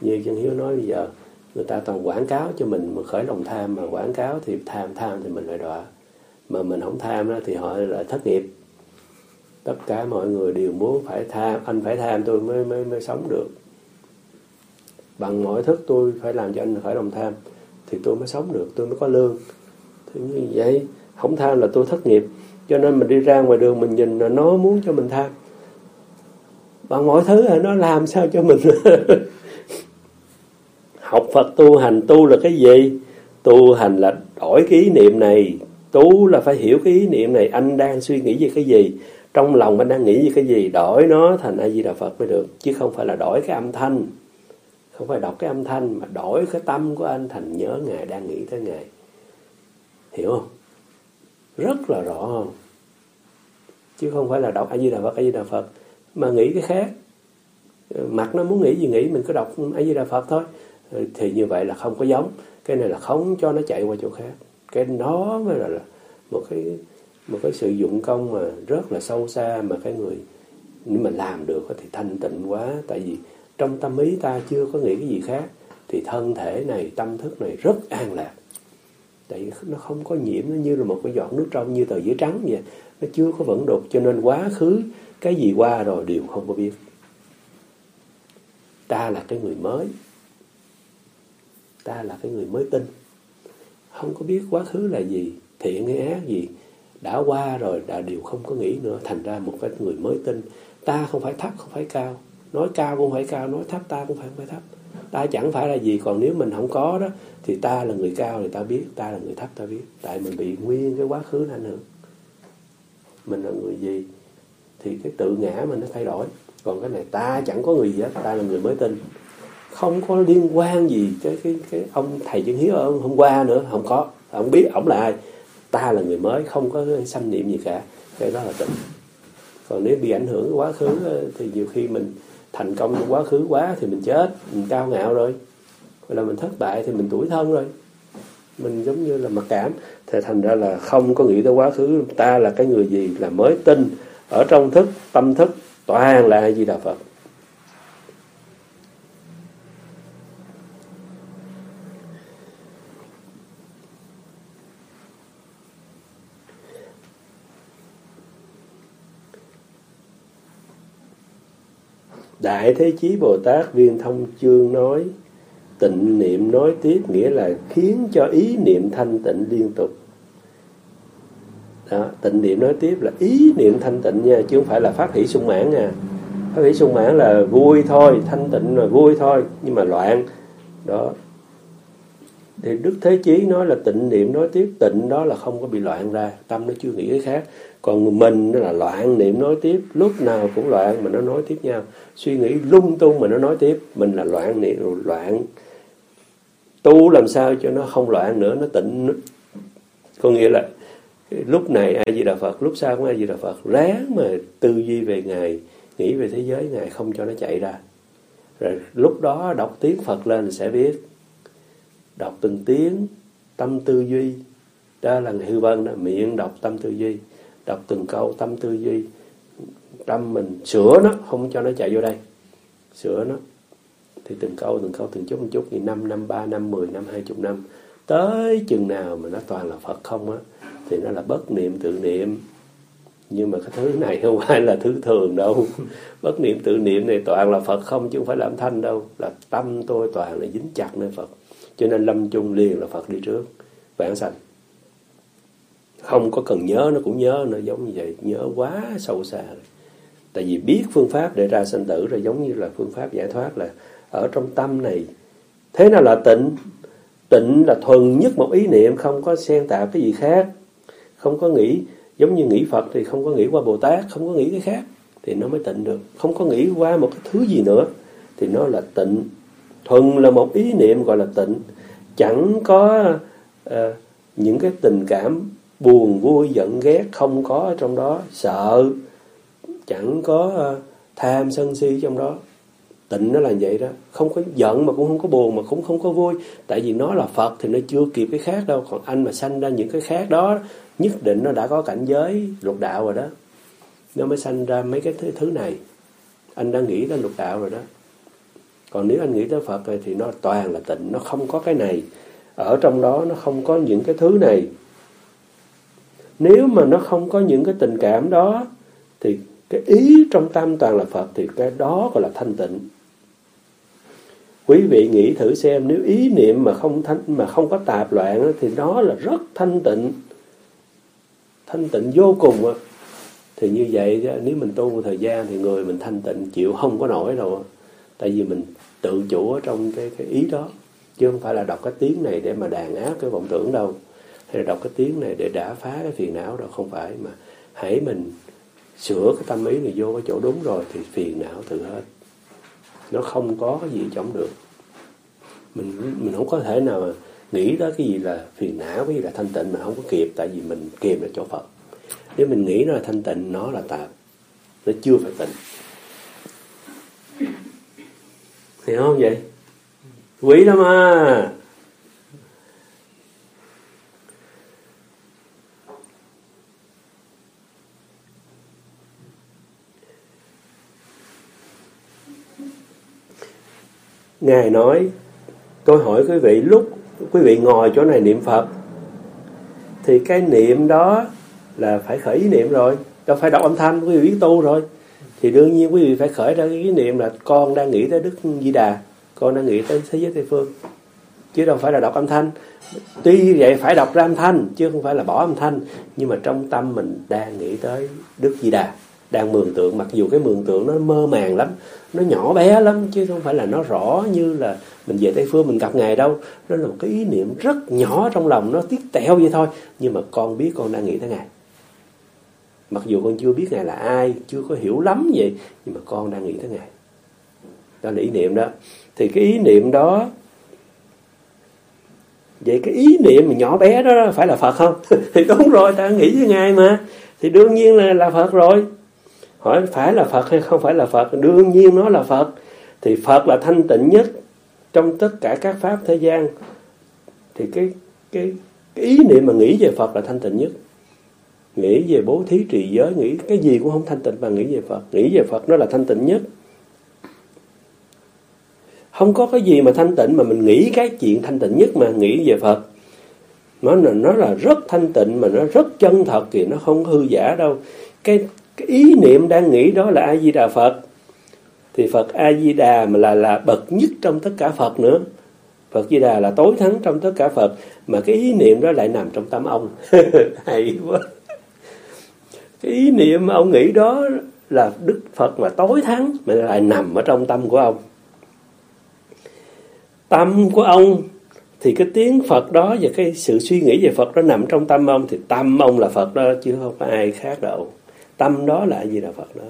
Speaker 2: như chân hiếu nói bây giờ, người ta toàn quảng cáo cho mình mà khởi lòng tham, mà quảng cáo thì tham tham thì mình lại đọa mà mình không tham đó thì họ lại thất nghiệp. Tất cả mọi người đều muốn phải tham, anh phải tham tôi mới mới mới sống được. Bằng mọi thức tôi phải làm cho anh khởi lòng tham thì tôi mới sống được, tôi mới có lương. Thì như vậy, không tham là tôi thất nghiệp. Cho nên mình đi ra ngoài đường mình nhìn là nó muốn cho mình tham. Bằng mọi thứ là nó làm sao cho mình học Phật tu hành, tu là cái gì? Tu hành là đổi cái ý niệm này tu là phải hiểu cái ý niệm này. Anh đang suy nghĩ về cái gì? Trong lòng anh đang nghĩ về cái gì? Đổi nó thành a di đà phật mới được, chứ không phải là đổi cái âm thanh. Không phải đọc cái âm thanh, mà đổi cái tâm của anh thành nhớ ngài, đang nghĩ tới ngài. Hiểu không? Rất là rõ. Không chứ không phải là đọc a di đà phật a di đà phật, mà nghĩ cái khác. Mặt nó muốn nghĩ gì nghĩ, mình cứ đọc a di đà phật thôi. Thì như vậy là không có giống. Cái này là không cho nó chạy qua chỗ khác cái nó mới là, là một cái một cái sự dụng công mà rất là sâu xa mà cái người nếu mà làm được thì thanh tịnh quá. Tại vì trong tâm ý ta chưa có nghĩ cái gì khác thì thân thể này tâm thức này rất an lạc. Tại vì nó không có nhiễm nó như là một cái giọt nước trong như tờ giấy trắng vậy. Nó chưa có vẫn đục cho nên quá khứ cái gì qua rồi đều không có biết. Ta là cái người mới. Ta là cái người mới tin không có biết quá khứ là gì, thiện hay ác gì. Đã qua rồi đã đều không có nghĩ nữa. Thành ra một cái người mới tin, ta không phải thấp, không phải cao. Nói cao cũng phải cao, nói thấp ta cũng phải không phải thấp. Ta chẳng phải là gì, còn nếu mình không có đó, thì ta là người cao thì ta biết, ta là người thấp ta biết. Tại mình bị nguyên cái quá khứ nó ảnh hưởng. Mình là người gì thì cái tự ngã mình nó thay đổi. Còn cái này ta chẳng có người gì hết, ta là người mới tin không có liên quan gì tới cái cái ông thầy chân hiếu ông hôm qua nữa, không có. Ông biết, ông là ai? Ta là người mới, không có sanh niệm gì cả. Cái đó là tịnh còn nếu bị ảnh hưởng quá khứ ờ, thì nhiều khi mình thành công trong quá khứ quá thì mình chết, mình cao ngạo rồi. Hoặc là mình thất bại thì mình tuổi thân rồi. Mình giống như là mặc cảm. Thì thành ra là không có nghĩ tới quá khứ. Ta là cái người gì là mới tin ở trong thức, tâm thức, toàn là gì đà phật. Đại Thế Chí Bồ Tát Viên Thông Chương nói Tịnh niệm nói tiếp nghĩa là khiến cho ý niệm thanh tịnh liên tục. Đó, tịnh niệm nói tiếp là ý niệm thanh tịnh nha chứ không phải là phát hỷ sung mãn nha. Phát hỷ sung mãn là vui thôi thanh tịnh là vui thôi nhưng mà loạn. Đó thì Đức Thế Chí nói là tịnh niệm nói tiếp, tịnh đó là không có bị loạn ra, tâm nó chưa nghĩ cái khác. Còn mình nó là loạn niệm nói tiếp, lúc nào cũng loạn mà nó nói tiếp nhau. Suy nghĩ lung tung mà nó nói tiếp, mình là loạn niệm rồi loạn tu làm sao cho nó không loạn nữa, nó tịnh có nghĩa là lúc này ai di đà phật, lúc sau cũng ai di đà phật ráng mà tư duy về ngài, nghĩ về thế giới, ngài không cho nó chạy ra. Rồi lúc đó đọc tiếng phật lên sẽ biết đọc từng tiếng, tâm tư duy. Đó là hư vân đó, miệng đọc tâm tư duy. Đọc từng câu, tâm tư duy. Tâm mình sửa nó, không cho nó chạy vô đây. Sửa nó. Thì từng câu từng câu, từng chút, một chút. Thì năm năm, ba, năm, mười, năm, hai chục năm. Tới chừng nào mà nó toàn là Phật không á, thì nó là bất niệm tự niệm. Nhưng mà cái thứ này không phải là thứ thường đâu. Bất niệm tự niệm này toàn là Phật không, chứ không phải là âm thanh đâu. Là tâm tôi toàn là dính chặt nơi Phật cho nên lâm chung liền là Phật đi trước, vãng sanh. Không có cần nhớ, nó cũng nhớ, nó giống như vậy. Nhớ quá sâu xa rồi. Tại vì biết phương pháp để ra sanh tử rồi giống như là phương pháp giải thoát là ở trong tâm này. Thế nào là tịnh? Tịnh là thuần nhất một ý niệm, không có xen tạp cái gì khác. Không có nghĩ, giống như nghĩ Phật thì không có nghĩ qua Bồ Tát, không có nghĩ cái khác thì nó mới tịnh được. Không có nghĩ qua một cái thứ gì nữa thì nó là tịnh thuần là một ý niệm gọi là tịnh. Chẳng có uh, những cái tình cảm buồn vui giận ghét không có ở trong đó. Sợ chẳng có uh, tham sân si trong đó. Tịnh nó là vậy đó. Không có giận mà cũng không có buồn mà cũng không có vui. Tại vì nó là phật thì nó chưa kịp cái khác đâu. Còn anh mà sanh ra những cái khác đó nhất định nó đã có cảnh giới lục đạo rồi đó. Nó mới sanh ra mấy cái thứ, này. Anh đã nghĩ đến lục đạo rồi đó còn nếu anh nghĩ tới phật rồi thì nó toàn là tịnh, nó không có cái này. Ở trong đó nó không có những cái thứ này. Nếu mà nó không có những cái tình cảm đó, thì cái ý trong tâm toàn là Phật, thì cái đó gọi là thanh tịnh. Quý vị nghĩ thử xem, nếu ý niệm mà không thanh, mà không có tạp loạn thì đó là rất thanh tịnh. Thanh tịnh vô cùng á. Thì như vậy nếu mình tu một thời gian thì người mình thanh tịnh, chịu không có nổi đâu tại vì mình tự chủ ở trong cái cái ý đó. Chứ không phải là đọc cái tiếng này để mà đàn áp cái vọng tưởng đâu. Hay là đọc cái tiếng này để đả phá cái phiền não đâu. Không phải mà hãy mình sửa cái tâm ý này vô cái chỗ đúng rồi thì phiền não tự hết. Nó không có cái gì chống được. Mình mình không có thể nào mà nghĩ tới cái gì là phiền não, cái gì là thanh tịnh mình không có kịp. Tại vì mình kìm là chỗ Phật. Nếu mình nghĩ nó là thanh tịnh, nó là tạp. Nó chưa phải tịnh hiểu không vậy? Quý lắm à Ngài nói, Tôi hỏi quý vị, lúc quý vị ngồi chỗ này niệm Phật, Thì cái niệm đó là phải khởi ý niệm rồi, Đâu phải đọc âm thanh, quý vị biết tu rồi. Thì đương nhiên quý vị phải khởi ra cái ý niệm là Con đang nghĩ tới Đức Di Đà, Con đang nghĩ tới thế giới Tây Phương. Chứ đâu phải là đọc âm thanh. Tuy vậy phải đọc ra âm thanh, Chứ không phải là bỏ âm thanh. Nhưng mà trong tâm mình đang nghĩ tới Đức Di Đà, đang mường tượng. Mặc dù cái mường tượng nó mơ màng lắm, nó nhỏ bé lắm, chứ không phải là nó rõ như là mình về tây phương mình gặp ngài đâu. Nó là một cái ý niệm rất nhỏ trong lòng, nó tiếc tẹo vậy thôi. Nhưng mà con biết con đang nghĩ tới ngài mặc dù con chưa biết ngài là ai, chưa có hiểu lắm vậy, nhưng mà con đang nghĩ tới ngài. Đó là ý niệm đó. Thì cái ý niệm đó, vậy cái ý niệm mà nhỏ bé đó phải là phật không? Thì đúng rồi, ta nghĩ với ngài mà. Thì đương nhiên là là phật rồi. Hỏi phải là Phật hay không phải là Phật, đương nhiên nó là Phật. Thì Phật là thanh tịnh nhất trong tất cả các pháp thế gian. Thì cái cái cái ý niệm mà nghĩ về Phật là thanh tịnh nhất nghĩ về bố thí trì giới, nghĩ cái gì cũng không thanh tịnh mà nghĩ về Phật. Nghĩ về Phật nó là thanh tịnh nhất. Không có cái gì mà thanh tịnh mà mình nghĩ cái chuyện thanh tịnh nhất mà nghĩ về Phật. Nó là nó là rất thanh tịnh mà nó rất chân thật thì nó không hư giả đâu. Cái cái ý niệm đang nghĩ đó là a di đà phật. Thì phật a di đà mà là là bậc nhất trong tất cả phật nữa. Phật di đà là tối thắng trong tất cả phật. Mà cái ý niệm đó lại nằm trong tâm ông. Hay quá cái ý niệm mà ông nghĩ đó là đức phật mà tối thắng, mà lại nằm ở trong tâm của ông. Tâm của ông thì cái tiếng Phật đó và cái sự suy nghĩ về Phật đó nằm trong tâm ông, thì tâm ông là Phật đó chứ không có ai khác đâu. Tâm đó là a di đà phật đó.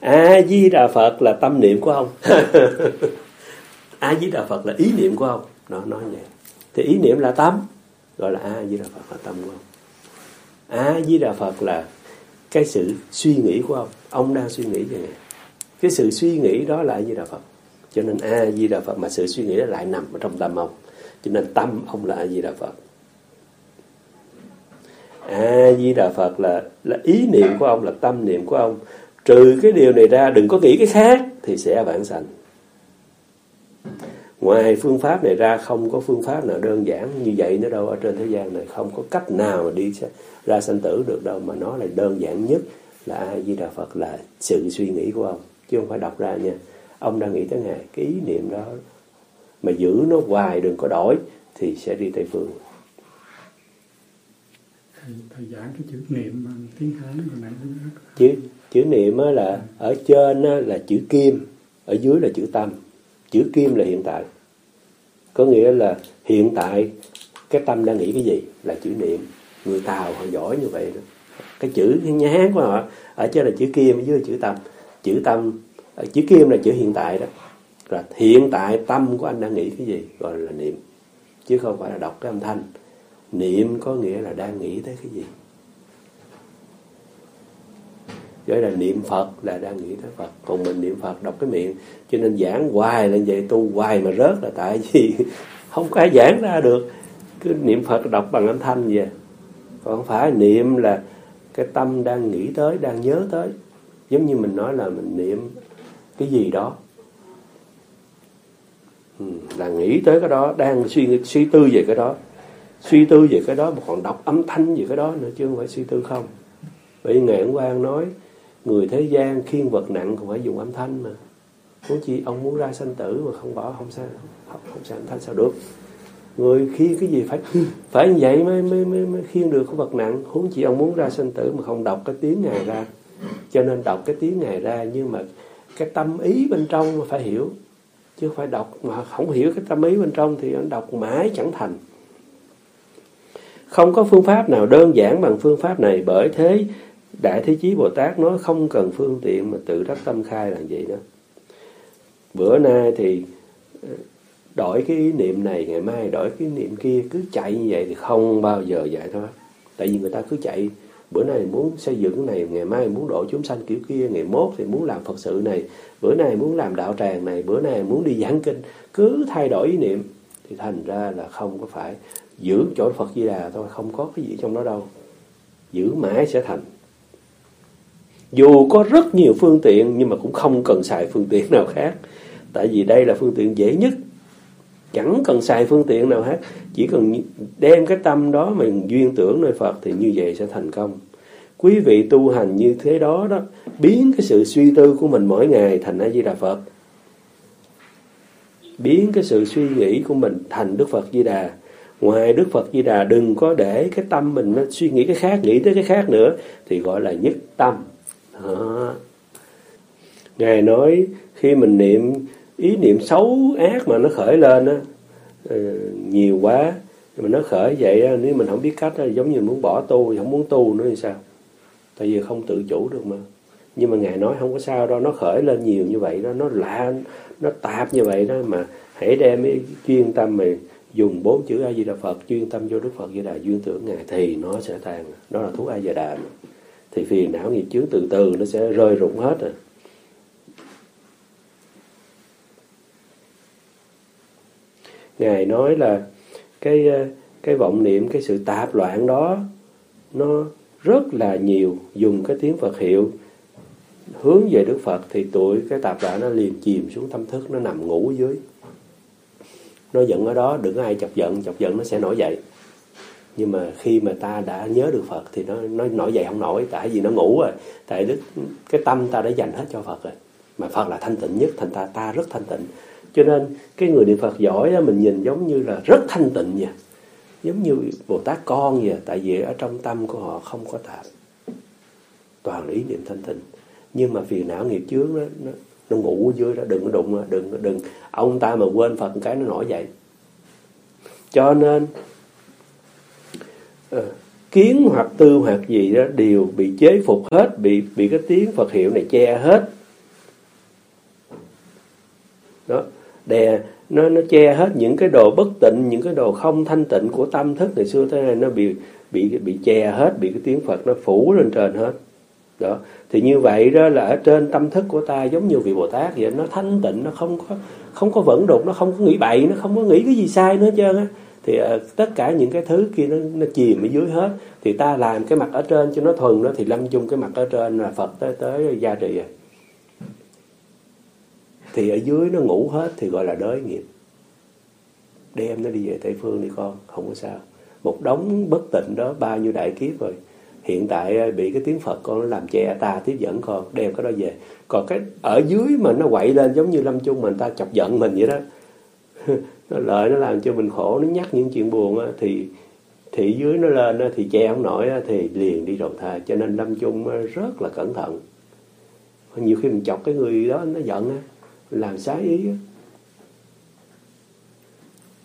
Speaker 2: A di đà phật là tâm niệm của ông. A di đà phật là ý niệm của ông. Nó nói vậy. Thì ý niệm là tâm, gọi là a di đà phật là tâm của ông a di đà phật là cái sự suy nghĩ của ông. Ông đang suy nghĩ về này. Cái sự suy nghĩ đó là di đà phật. Cho nên a di đà phật mà sự suy nghĩ đó lại nằm ở trong tâm ông. Cho nên tâm ông là a di đà phật. A di đà phật là là ý niệm của ông, là tâm niệm của ông. Trừ cái điều này ra, đừng có nghĩ cái khác, thì sẽ vãng sanh ngoài phương pháp này ra không có phương pháp nào đơn giản như vậy nữa đâu. Ở trên thế gian này không có cách nào mà đi ra sanh tử được đâu mà nó là đơn giản nhất là a di đà phật là sự suy nghĩ của ông. Chứ không phải đọc ra nha. Ông đang nghĩ tới ngài. Cái ý niệm đó mà giữ nó hoài đừng có đổi thì sẽ đi tây phương.
Speaker 3: Thầy, thầy giảng cái chữ niệm tiếng Hán hồi nãy
Speaker 2: chứ chữ niệm là ở trên là chữ kim ở dưới là chữ tâm chữ kim là hiện tại. Có nghĩa là hiện tại cái tâm đang nghĩ cái gì là chữ niệm. Người tàu họ giỏi như vậy đó. Cái chữ, cái hán của họ, ở trên là chữ kim, ở dưới là chữ tâm. Chữ tâm ờ, chữ kim là chữ hiện tại đó. Là hiện tại tâm của anh đang nghĩ cái gì gọi là niệm. Chứ không phải là đọc cái âm thanh. Niệm có nghĩa là đang nghĩ tới cái gì. Gọi là niệm Phật là đang nghĩ tới Phật. Còn mình niệm Phật đọc cái miệng. Cho nên giảng hoài lên vậy tu hoài mà rớt là tại vì không có ai giảng ra được. Cứ niệm Phật đọc bằng âm thanh vậy. Còn phải niệm là cái tâm đang nghĩ tới đang nhớ tới. Giống như mình nói là mình niệm cái gì đó. Ừ, là nghĩ tới cái đó đang suy suy tư về cái đó. Suy tư về cái đó mà còn đọc âm thanh về cái đó nữa chứ không phải suy tư không. Bởi ngày hôm qua nói người thế gian khiên vật nặng cũng phải dùng âm thanh mà. Huống chi ông muốn ra sanh tử mà không bỏ không sao không, không sao âm thanh sao được. Người khi cái gì phải phải như vậy mới mới mới, mới khiên được cái vật nặng. Huống chi ông muốn ra sanh tử mà không đọc cái tiếng ngài ra. Cho nên đọc cái tiếng ngài ra nhưng mà cái tâm ý bên trong mà phải hiểu. Chứ phải đọc mà không hiểu cái tâm ý bên trong thì anh đọc mãi chẳng thành. Không có phương pháp nào đơn giản bằng phương pháp này. Bởi thế Đại Thế Chí Bồ Tát nói không cần phương tiện mà tự đắc tâm khai là vậy đó. Bữa nay thì ờ, đổi cái ý niệm này, ngày mai đổi cái ý niệm kia, cứ chạy như vậy thì không bao giờ giải thoát. Tại vì người ta cứ chạy, bữa nay muốn xây dựng cái này, ngày mai muốn độ chúng sanh kiểu kia, ngày mốt thì muốn làm Phật sự này, bữa nay muốn làm đạo tràng này, bữa nay muốn đi giảng kinh, cứ thay đổi ý niệm thì thành ra là không có phải giữ chỗ Phật Di Đà thôi, không có cái gì trong đó đâu. Giữ mãi sẽ thành. Dù có rất nhiều phương tiện nhưng mà cũng không cần xài phương tiện nào khác. Tại vì đây là phương tiện dễ nhất. Chẳng cần xài phương tiện nào khác. Chỉ cần đem cái tâm đó mình duyên tưởng nơi Phật thì như vậy sẽ thành công. Quý vị tu hành như thế đó đó, biến cái sự suy tư của mình mỗi ngày thành A-di-đà Phật. Biến cái sự suy nghĩ của mình thành Đức Phật Di Đà. Ngoài Đức Phật Di Đà đừng có để cái tâm mình nó suy nghĩ cái khác, nghĩ tới cái khác nữa thì gọi là nhất tâm. Đó. Ngài nói khi mình niệm ý niệm xấu ác mà nó khởi lên á ờ, nhiều quá mà nó khởi vậy á, nếu mình không biết cách á, giống như muốn bỏ tu không muốn tu nữa thì sao? Tại vì không tự chủ được mà. Nhưng mà ngài nói không có sao đâu nó khởi lên nhiều như vậy đó nó lạ nó tạp như vậy đó mà hãy đem cái chuyên tâm mà dùng bốn chữ a di đà phật chuyên tâm vô đức phật di đà duyên tưởng ngài thì nó sẽ tan. Đó là thuốc a di đà mà thì phiền não nghiệp chướng từ từ nó sẽ rơi rụng hết à. ngài nói là cái cái vọng niệm, cái sự tạp loạn đó, nó rất là nhiều dùng cái tiếng Phật hiệu. Hướng về Đức Phật thì tuổi cái tạp loạn nó liền chìm xuống tâm thức, nó nằm ngủ dưới. Nó giận ở đó, đừng có ai chọc giận chọc giận nó sẽ nổi dậy nhưng mà khi mà ta đã nhớ được Phật thì nó nó nổi dậy không nổi tại vì nó ngủ rồi. Tại đức cái tâm ta đã dành hết cho Phật rồi. Mà Phật là thanh tịnh nhất thành ta ta rất thanh tịnh. Cho nên cái người niệm Phật giỏi đó, mình nhìn giống như là rất thanh tịnh vậy giống như Bồ Tát con vậy tại vì ở trong tâm của họ không có tạp toàn ý niệm thanh tịnh. Nhưng mà phiền não nghiệp chướng đó, nó nó ngủ dưới đó đừng có đụng đừng đừng. Ông ta mà quên Phật một cái nó nổi dậy. Cho nên Ờ, kiến hoặc tư hoặc gì đó đều bị chế phục hết, bị bị cái tiếng Phật hiệu này che hết. Đó, đè, nó nó che hết những cái đồ bất tịnh, những cái đồ không thanh tịnh của tâm thức ngày xưa thế này nó bị bị bị che hết, bị cái tiếng Phật nó phủ lên trên hết. Đó, thì như vậy đó là ở trên tâm thức của ta giống như vị Bồ Tát vậy, nó thanh tịnh, nó không có không có vẫn đục, nó không có nghĩ bậy, nó không có nghĩ cái gì sai nữa trơn á thì uh, tất cả những cái thứ kia nó nó chìm ở dưới hết. Thì ta làm cái mặt ở trên cho nó thuần đó thì lâm chung cái mặt ở trên là Phật tới tới gia trì rồi thì ở dưới nó ngủ hết thì gọi là đới nghiệp. Đem nó đi về tây phương đi con không có sao. Một đống bất tịnh đó bao nhiêu đại kiếp rồi. Hiện tại ờ, bị cái tiếng Phật con nó làm che ta tiếp dẫn con đem cái đó về. Còn cái ở dưới mà nó quậy lên giống như lâm chung mình ta chọc giận mình vậy đó. nó lợi nó làm cho mình khổ nó nhắc những chuyện buồn á, thì thì dưới nó lên á, thì che không nổi á, thì liền đi đầu thai. Cho nên lâm chung ờ, rất là cẩn thận. Nhiều khi mình chọc cái người đó nó giận á làm trái ý á.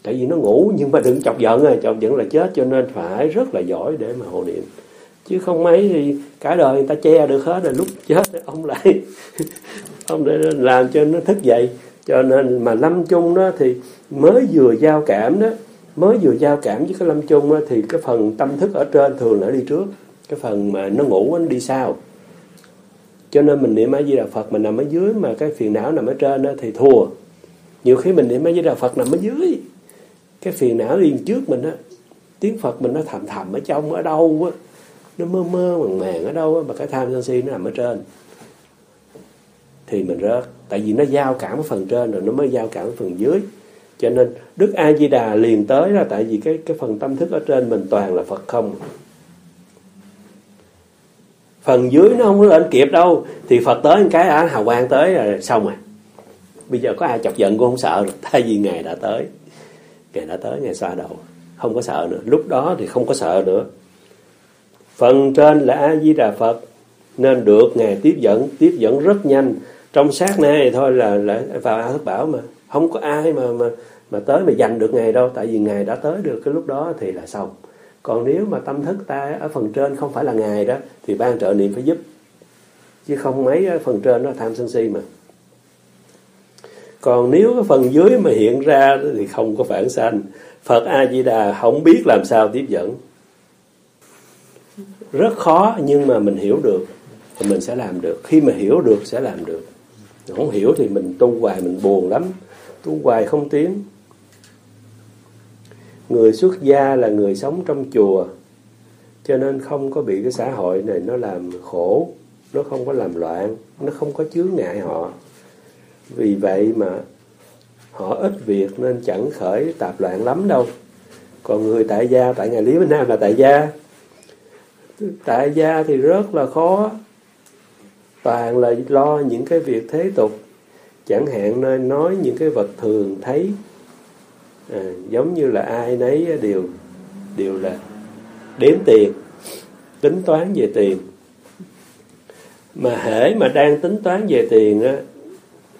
Speaker 2: Tại vì nó ngủ nhưng mà đừng chọc giận à chọc giận là chết cho nên phải rất là giỏi để mà hộ niệm. Chứ không mấy thì cả đời người ta che được hết rồi lúc chết ông lại ông để làm cho nó thức dậy. Cho nên mà lâm chung đó thì mới vừa giao cảm đó mới vừa giao cảm với cái lâm chung đó, thì cái phần tâm thức ở trên thường nó đi trước. Cái phần mà nó ngủ nó đi sau. Cho nên mình niệm a di đà phật mình nằm ở dưới mà cái phiền não nằm ở trên đó, thì thua. Nhiều khi mình niệm a di đà phật nằm ở dưới cái phiền não liền trước mình á tiếng phật mình nó thầm thầm ở trong ở đâu á nó mơ mơ màng màng ở đâu á mà cái tham sân si nó nằm ở trên. Thì mình rớt tại vì nó giao cảm ở phần trên rồi nó mới giao cảm ở phần dưới cho nên đức a di đà liền tới là tại vì cái cái phần tâm thức ở trên mình toàn là phật không. Phần dưới nó không có lên kịp đâu, thì phật tới một cái á hào quang tới rồi xong rồi. Bây giờ có ai chọc giận cũng không sợ được tại vì ngài đã tới. Ngài đã tới, ngài xoa đầu. Không có sợ nữa. Lúc đó thì không có sợ nữa. Phần trên là a di đà phật. Nên được ngài tiếp dẫn tiếp dẫn rất nhanh. Trong sát này thôi là là, vào a thất bảo mà không có ai mà mà mà tới mà giành được ngài đâu. Tại vì ngài đã tới được cái lúc đó thì là xong. Còn nếu mà tâm thức ta ở phần trên không phải là ngài đó, thì ban trợ niệm phải giúp. Chứ không mấy phần trên nó tham sân si mà. Còn nếu cái phần dưới mà hiện ra thì không có phản sanh. Phật A Di Đà không biết làm sao tiếp dẫn. Rất khó, nhưng mà mình hiểu được. Thì mình sẽ làm được. Khi mà hiểu được, sẽ làm được. Không hiểu thì mình tu hoài, mình buồn lắm tu hoài không tiến. Người xuất gia là người sống trong chùa, cho nên không có bị cái xã hội này nó làm khổ, nó không có làm loạn, nó không có chướng ngại họ. Vì vậy mà họ ít việc nên chẳng khởi tạp loạn lắm đâu. Còn người tại gia, tại ngài lý bên Nam là tại gia. Tại gia thì rất là khó, toàn là lo những cái việc thế tục chẳng hạn nơi nói những cái vật thường thấy à, giống như là ai nấy đều đều là đếm tiền tính toán về tiền. Mà hễ mà đang tính toán về tiền á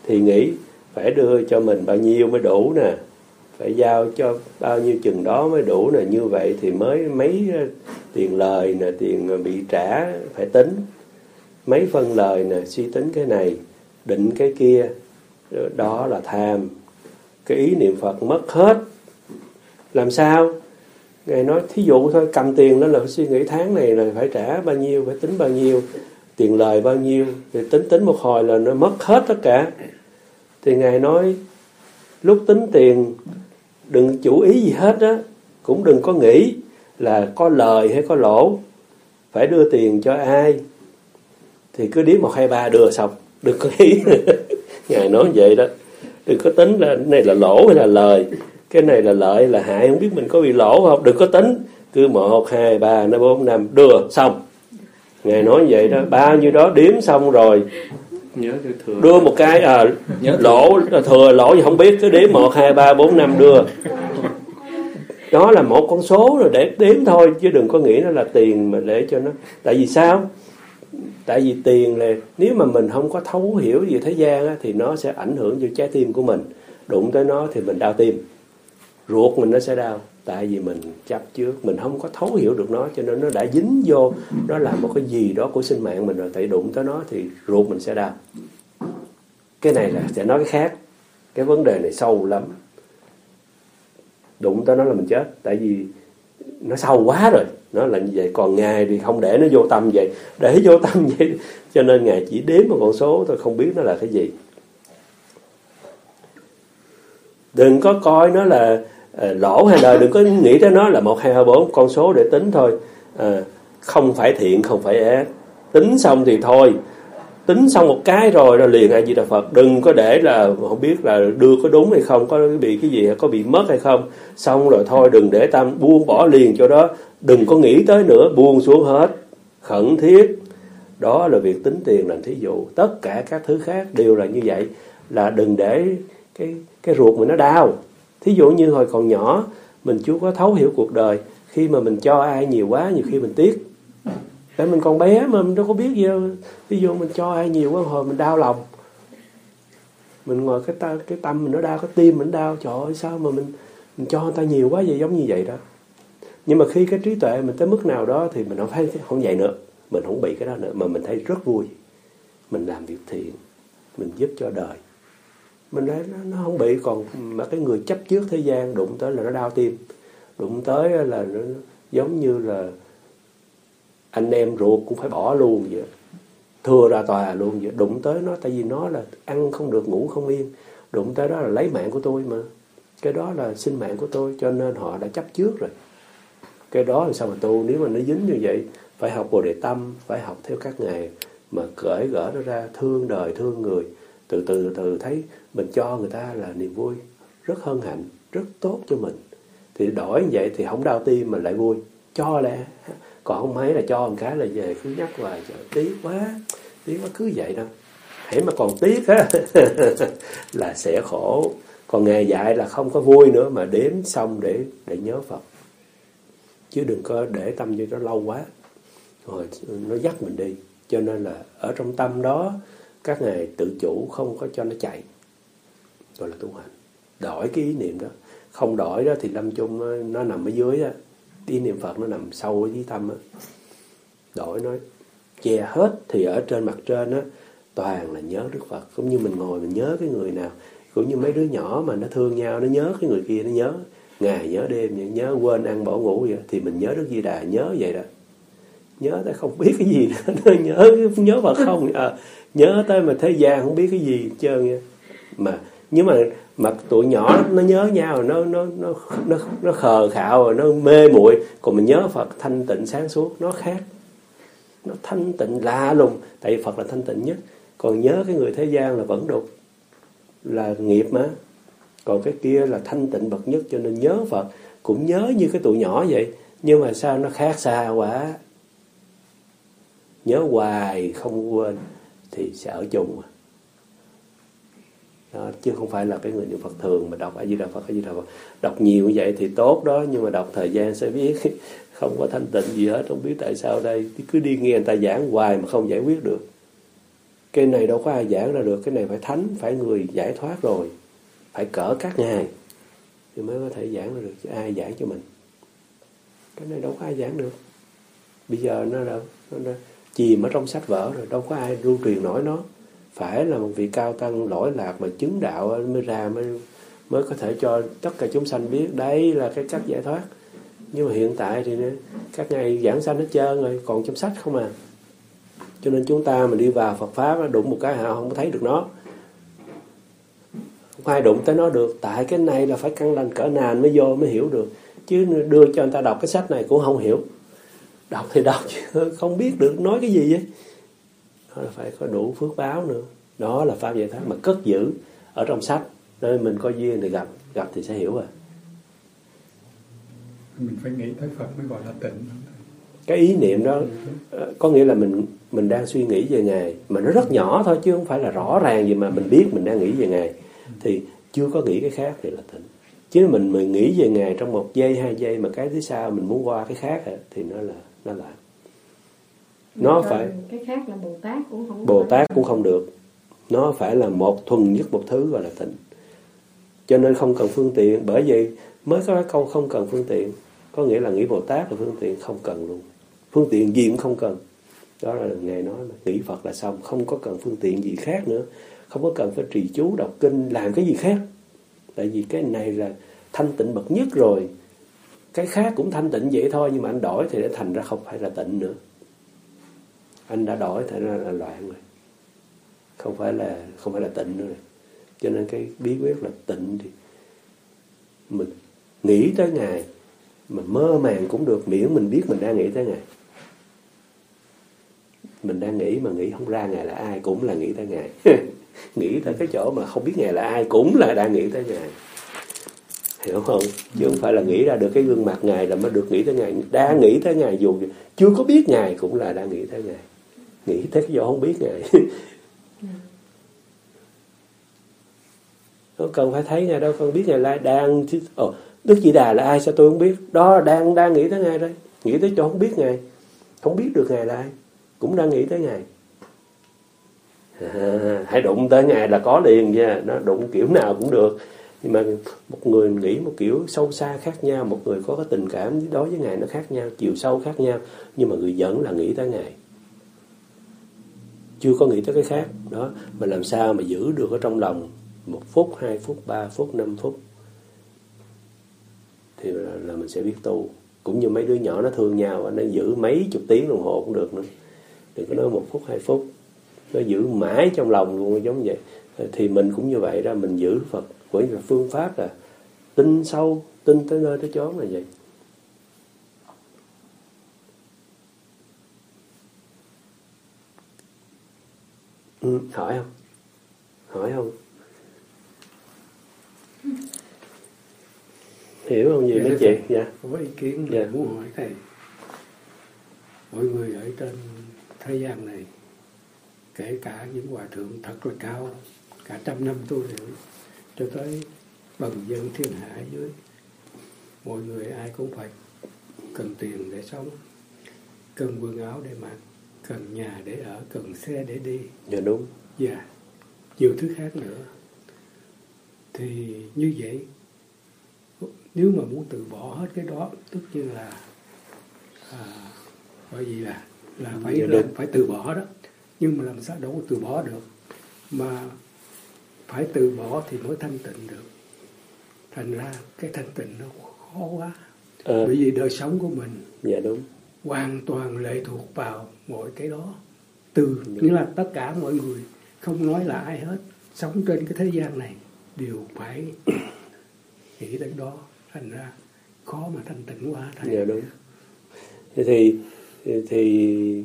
Speaker 2: thì nghĩ phải đưa cho mình bao nhiêu mới đủ nè phải giao cho bao nhiêu chừng đó mới đủ nè như vậy thì mới mấy à, tiền lời nè tiền bị trả phải tính. Mấy phân lời nè suy tính cái này định cái kia đó là tham. Cái ý niệm Phật mất hết. Làm sao? Ngài nói, thí dụ thôi, cầm tiền đó là phải suy nghĩ tháng này là phải trả bao nhiêu, phải tính bao nhiêu, tiền lời bao nhiêu, thì tính tính một hồi là nó mất hết tất cả. Thì ngài nói, lúc tính tiền, đừng chủ ý gì hết á, cũng đừng có nghĩ là có lời hay có lỗ, phải đưa tiền cho ai. Thì cứ điếm một, hai, ba, đưa xong. Đừng có nghĩ. ngài nói vậy đó. Đừng có tính là này là lỗ hay là lời. Cái này là lợi là hại. Không biết mình có bị lỗ không? Đừng có tính. Cứ một hai ba năm bốn năm. Đưa xong. Ngài nói vậy đó. Bao nhiêu đó điếm xong rồi. Nhớ thừa. đưa một cái à, nhớ lỗ thừa. thừa lỗ gì không biết. Cứ đếm một hai ba bốn năm đưa. Đó là một con số rồi để đếm thôi. Chứ đừng có nghĩ nó là tiền mà để cho nó. Tại vì sao tại vì tiền là nếu mà mình không có thấu hiểu gì thế gian á, thì nó sẽ ảnh hưởng cho trái tim của mình. Đụng tới nó thì mình đau tim. Ruột mình nó sẽ đau. Tại vì mình chấp trước mình không có thấu hiểu được nó cho nên nó đã dính vô. Nó làm một cái gì đó của sinh mạng mình rồi tại đụng tới nó thì ruột mình sẽ đau. Cái này là sẽ nói cái khác. Cái vấn đề này sâu lắm. Đụng tới nó là mình chết. Tại vì nó sâu quá rồi. Nó là như vậy. Còn ngài thì không để nó vô tâm vậy. Để vô tâm vậy. Cho nên ngài chỉ đếm một con số thôi. Không biết nó là cái gì. Đừng có coi nó là ờ, lỗ hay là đừng có nghĩ tới nó là một hai ba bốn. Con số để tính thôi. À, không phải thiện không phải ác. Tính xong thì thôi tính xong một cái rồi rồi liền a di đà phật. Đừng có để là không biết là đưa có đúng hay không, có bị cái gì, có bị mất hay không. Xong rồi thôi, đừng để tâm, buông bỏ liền cho đó. Đừng có nghĩ tới nữa, buông xuống hết. Khẩn thiết. Đó là việc tính tiền làm thí dụ. Tất cả các thứ khác đều là như vậy. Là đừng để cái cái ruột mình nó đau. Thí dụ như hồi còn nhỏ, mình chưa có thấu hiểu cuộc đời. Khi mà mình cho ai nhiều quá, nhiều khi mình tiếc để mình còn bé mà mình đâu có biết gì đâu. Ví dụ mình cho ai nhiều quá hồi mình đau lòng. Mình ngồi cái ta, cái tâm mình nó đau cái tim mình đau. Trời ơi sao mà mình mình cho người ta nhiều quá vậy giống như vậy đó. Nhưng mà khi cái trí tuệ mình tới mức nào đó thì mình không phải không vậy nữa. Mình không bị cái đó nữa mà mình thấy rất vui. Mình làm việc thiện mình giúp cho đời. Mình thấy nó, nó không bị còn mà cái người chấp trước thế gian đụng tới là nó đau tim. Đụng tới là nó giống như là anh em ruột cũng phải bỏ luôn vậy. Thưa ra tòa luôn vậy. Đụng tới nó, tại vì nó là ăn không được, ngủ không yên. Đụng tới đó là lấy mạng của tôi mà. Cái đó là sinh mạng của tôi, cho nên họ đã chấp trước rồi. Cái đó là sao mà tu? Nếu mà nó dính như vậy, phải học bồ đề tâm, phải học theo các ngày mà cởi gỡ nó ra, thương đời, thương người. Từ từ từ từ thấy mình cho người ta là niềm vui, rất hân hạnh, rất tốt cho mình. Thì đổi như vậy thì không đau tim mà lại vui. Cho lẽ còn không mấy là cho một cái là về cứ nhắc hoài trời tiếc quá tiếc quá cứ vậy đâu hãy mà còn tiếc á là sẽ khổ. Còn nghề dạy là không có vui nữa mà đếm xong để để nhớ Phật. Chứ đừng có để tâm cho nó lâu quá. Rồi nó dắt mình đi cho nên là ở trong tâm đó các ngài tự chủ không có cho nó chạy. Gọi là tu hành. Đổi cái ý niệm đó. Không đổi đó thì lâm chung nó, nó nằm ở dưới á ý niệm phật nó nằm sâu ở dưới tâm á. Đổi nói che hết thì ở trên mặt trên á toàn là nhớ đức phật. Cũng như mình ngồi mình nhớ cái người nào cũng như mấy đứa nhỏ mà nó thương nhau nó nhớ cái người kia nó nhớ ngày nhớ đêm nhớ quên ăn bỏ ngủ vậy thì mình nhớ đức di đà nhớ vậy đó. Nhớ tới không biết cái gì nữa nhớ nhớ mà không? À, nhớ tới mà thế gian không biết cái gì hết trơn nha mà nhưng mà mà tụi nhỏ nó nhớ nhau, nó nó nó nó nó khờ khạo rồi nó mê muội. Còn mình nhớ Phật, thanh tịnh sáng suốt, nó khác. Nó thanh tịnh lạ lùng, tại vì Phật là thanh tịnh nhất. Còn nhớ cái người thế gian là vẫn đục là nghiệp mà. Còn cái kia là thanh tịnh bậc nhất, cho nên nhớ Phật. Cũng nhớ như cái tụi nhỏ vậy, nhưng mà sao nó khác xa quá? Nhớ hoài không quên, thì sẽ ở chung đó, chứ không phải là cái người niệm Phật thường mà đọc A Di Đà Phật A Di Đà Phật. Đọc nhiều như vậy thì tốt đó nhưng mà đọc thời gian sẽ biết. Không có thanh tịnh gì hết không biết tại sao đây. Cứ đi nghe người ta giảng hoài mà không giải quyết được. Cái này đâu có ai giảng ra được cái này phải thánh phải người giải thoát rồi. Phải cỡ các ngài thì mới có thể giảng ra được. Chứ ai giảng cho mình? Cái này đâu có ai giảng được. Bây giờ nó là nó, nó chìm ở trong sách vở rồi đâu có ai lưu truyền nổi nó phải là một vị cao tăng lỗi lạc mà chứng đạo mới ra mới mới có thể cho tất cả chúng sanh biết. Đây là cái cách giải thoát. Nhưng mà hiện tại thì các ngài giảng sanh hết trơn rồi, còn trong sách không à. Cho nên chúng ta mà đi vào Phật pháp đụng một cái họ không thấy được nó. Không ai đụng tới nó được. Tại cái này là phải căn lành cỡ nàn mới vô mới hiểu được. Chứ đưa cho người ta đọc cái sách này cũng không hiểu. Đọc thì đọc chứ không biết được nói cái gì vậy đó là phải có đủ phước báo nữa. Đó là pháp giải thoát mà cất giữ ở trong sách. Nơi mình có duyên thì gặp gặp thì sẽ hiểu à.
Speaker 3: Mình phải nghĩ tới Phật mới gọi là tịnh.
Speaker 2: Cái ý niệm đó ờ, có nghĩa là mình mình đang suy nghĩ về ngài mà nó rất nhỏ thôi chứ không phải là rõ ràng gì mà mình biết mình đang nghĩ về ngài. Thì chưa có nghĩ cái khác thì là tịnh. Chứ mình mình nghĩ về ngài trong một giây hai giây mà cái thứ sau mình muốn qua cái khác thì nó là nó là
Speaker 4: nó phải cái khác là bồ tát cũng không
Speaker 2: bồ tát cũng không được. Nó phải là một thuần nhất một thứ gọi là tịnh. Cho nên không cần phương tiện bởi vì mới có cái câu không cần phương tiện. Có nghĩa là nghĩ bồ tát là phương tiện không cần luôn. Phương tiện gì cũng không cần. Đó là ngài nói là nghĩ phật là xong không có cần phương tiện gì khác nữa. Không có cần phải trì chú đọc kinh làm cái gì khác. Tại vì cái này là thanh tịnh bậc nhất rồi. Cái khác cũng thanh tịnh vậy thôi nhưng mà anh đổi thì để thành ra không phải là tịnh nữa anh đã đổi thành ra là loạn rồi. Không phải là, không phải là tịnh nữa rồi. Cho nên cái bí quyết là tịnh thì mình nghĩ tới ngài, mà mơ màng cũng được. Miễn mình biết mình đang nghĩ tới ngài. Mình đang nghĩ mà nghĩ không ra ngài là ai cũng là nghĩ tới ngài. Nghĩ tới cái chỗ mà không biết ngài là ai cũng là đang nghĩ tới ngài. Hiểu không? Chứ không phải là nghĩ ra được cái gương mặt ngài là mới được nghĩ tới ngài. Đang nghĩ tới ngài dù chưa có biết ngài cũng là đang nghĩ tới ngài nghĩ tới cái chỗ không biết ngài nó cần phải thấy ngài đâu cần biết ngài là đang ồ đức chị đà là ai sao tôi không biết? Đó đang đang nghĩ tới ngài đây. Nghĩ tới chỗ không biết ngài không biết được ngài là ai cũng đang nghĩ tới ngài à, hãy đụng tới ngài là có liền nha. Nó đụng kiểu nào cũng được. Nhưng mà một người nghĩ một kiểu sâu xa khác nhau một người có cái tình cảm đối với ngài nó khác nhau chiều sâu khác nhau. Nhưng mà người vẫn là nghĩ tới ngài chưa có nghĩ tới cái khác. Đó mà làm sao mà giữ được ở trong lòng một phút hai phút ba phút năm phút thì là, là mình sẽ biết tu. Cũng như mấy đứa nhỏ nó thương nhau nó giữ mấy chục tiếng đồng hồ cũng được nữa. Đừng có nói một phút hai phút. Nó giữ mãi trong lòng luôn giống vậy. Thì mình cũng như vậy đó mình giữ Phật. Với là phương pháp là tin sâu tin tới nơi tới chốn là vậy. Ừ, hỏi không? Hỏi không? Hiểu không gì mấy chị dạ.
Speaker 5: có ý kiến dạ. muốn hỏi thầy mọi người ở trên thế gian này kể cả những hòa thượng thật là cao cả trăm năm tu luyện cho tới bần dân thiên hạ dưới mọi người ai cũng phải cần tiền để sống cần quần áo để mặc cần nhà để ở cần xe để đi.
Speaker 2: Dạ đúng.
Speaker 5: Dạ nhiều thứ khác nữa. Thì như vậy nếu mà muốn từ bỏ hết cái đó tất nhiên là à, bởi vì là là phải
Speaker 2: dạ
Speaker 5: là, phải từ bỏ đó. Nhưng mà làm sao đâu có từ bỏ được. Mà phải từ bỏ thì mới thanh tịnh được. Thành ra cái thanh tịnh nó khó quá.
Speaker 2: À,
Speaker 5: bởi vì đời sống của mình
Speaker 2: dạ đúng
Speaker 5: hoàn toàn lệ thuộc vào mọi cái đó. Từ nghĩa là tất cả mọi người không nói là ai hết sống trên cái thế gian này đều phải nghĩ đến đó. Thành ra khó mà thanh tịnh quá thầy
Speaker 2: dạ đúng. Thì thì, thì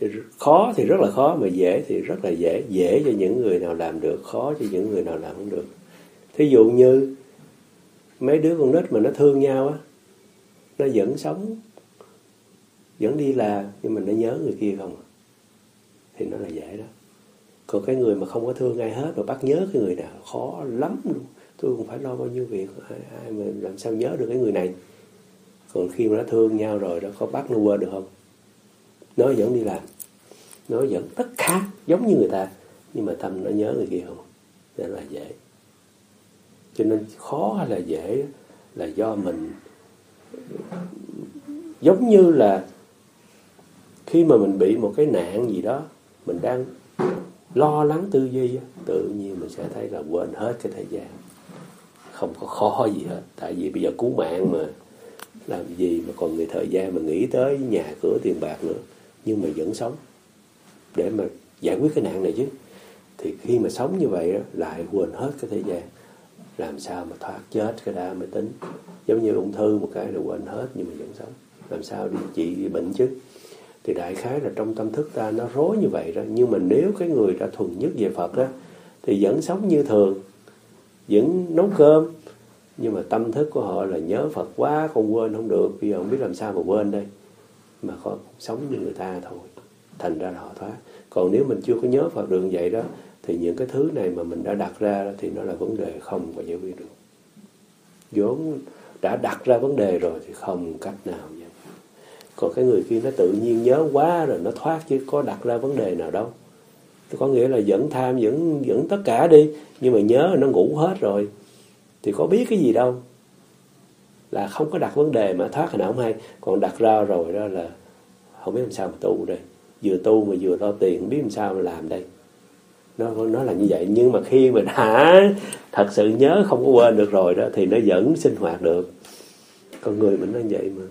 Speaker 2: thì khó thì rất là khó mà dễ thì rất là dễ. Dễ cho những người nào làm được khó cho những người nào làm không được. Thí dụ như mấy đứa con nít mà nó thương nhau á nó vẫn sống vẫn đi làm nhưng mà nó nhớ người kia không à? thì nó là dễ đó. Còn cái người mà không có thương ai hết mà bắt nhớ cái người nào khó lắm luôn. Tôi cũng phải lo bao nhiêu việc ai, ai mà làm sao nhớ được cái người này. Còn khi mà nó thương nhau rồi đó có bắt nó quên được không? Nó vẫn đi làm. Nó vẫn tất cả giống như người ta. Nhưng mà tâm nó nhớ người kia không à? đó là dễ. Cho nên khó hay là dễ là do mình giống như là khi mà mình bị một cái nạn gì đó mình đang lo lắng tư duy tự nhiên mình sẽ thấy là quên hết cái thời gian. Không có khó gì hết. Tại vì bây giờ cứu mạng mà làm gì mà còn người thời gian mà nghĩ tới nhà cửa tiền bạc nữa. Nhưng mà vẫn sống. Để mà giải quyết cái nạn này chứ. Thì khi mà sống như vậy đó, lại quên hết cái thời gian. Làm sao mà thoát chết cái đã mới tính. Giống như ung thư một cái là quên hết nhưng mà vẫn sống. Làm sao đi trị bệnh chứ? Thì đại khái là trong tâm thức ta nó rối như vậy đó. Nhưng mà nếu cái người đã thuần nhất về Phật đó, thì vẫn sống như thường, vẫn nấu cơm. Nhưng mà tâm thức của họ là nhớ Phật quá không quên không được. Bây giờ không biết làm sao mà quên đây. Mà họ sống như người ta thôi. Thành ra là họ thoát. Còn nếu mình chưa có nhớ Phật đường vậy đó, thì những cái thứ này mà mình đã đặt ra thì nó là vấn đề không có giải quyết được. Vốn đã đặt ra vấn đề rồi thì không cách nào còn cái người kia nó tự nhiên nhớ quá rồi nó thoát chứ, có đặt ra vấn đề nào đâu. Có nghĩa là vẫn tham, vẫn vẫn tất cả đi, nhưng mà nhớ nó ngủ hết rồi. Thì có biết cái gì đâu. Là không có đặt vấn đề mà thoát, hồi nào không hay. Còn đặt ra rồi đó là không biết làm sao mà tu đây. Vừa tu mà vừa lo tiền biết làm sao mà làm đây. Nó nó là như vậy. Nhưng mà khi mà đã thật sự nhớ không có quên được rồi đó, thì nó vẫn sinh hoạt được. Con người mình nó vậy mà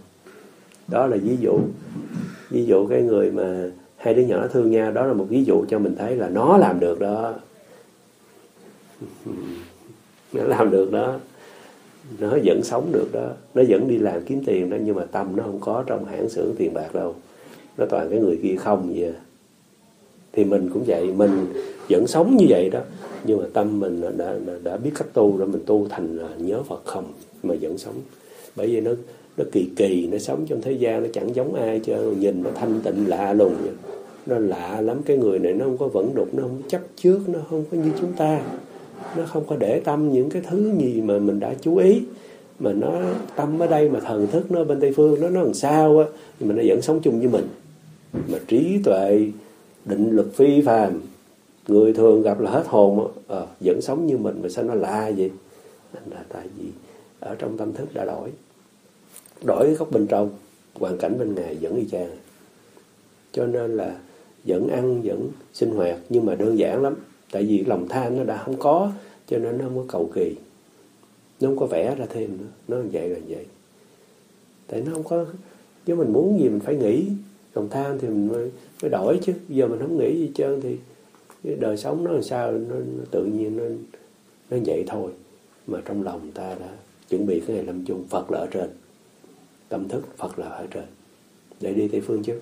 Speaker 2: đó là ví dụ ví dụ cái người mà hai đứa nhỏ thương nhau đó là một ví dụ cho mình thấy là nó làm được đó. Nó làm được đó. Nó vẫn sống được đó. Nó vẫn đi làm kiếm tiền đó nhưng mà tâm nó không có trong hãng xưởng tiền bạc đâu. Nó toàn cái người kia không vậy à. thì mình cũng vậy mình vẫn sống như vậy đó. Nhưng mà tâm mình đã, đã, đã biết cách tu rồi mình tu thành nhớ Phật không mà vẫn sống. Bởi vì nó nó kỳ kỳ nó sống trong thế gian nó chẳng giống ai cho nhìn nó thanh tịnh lạ lùng vậy. nó lạ lắm cái người này nó không có vẫn đục nó không chấp trước nó không có như chúng ta. Nó không có để tâm những cái thứ gì mà mình đã chú ý. Mà nó tâm ở đây mà thần thức nó bên tây phương nó nó làm sao á? Nhưng mà nó vẫn sống chung với mình. Mà trí tuệ định lực phi phàm người thường gặp là hết hồn à, vẫn sống như mình mà sao nó lạ vậy? Là tại vì ở trong tâm thức đã đổi đổi góc bên trong hoàn cảnh bên ngoài vẫn y chang. Cho nên là vẫn ăn vẫn sinh hoạt nhưng mà đơn giản lắm. Tại vì lòng tham nó đã không có cho nên nó không có cầu kỳ. Nó không có vẽ ra thêm nữa. Nó như vậy là vậy. Tại nó không có nếu mình muốn gì mình phải nghĩ lòng tham thì mình mới, mới đổi chứ. Giờ mình không nghĩ gì trơn thì cái đời sống nó làm sao nó, nó tự nhiên nó nó vậy thôi. Mà trong lòng ta đã chuẩn bị cái ngày lâm chung Phật là ở trên tâm thức Phật là ở trên. Để đi Tây Phương chứ.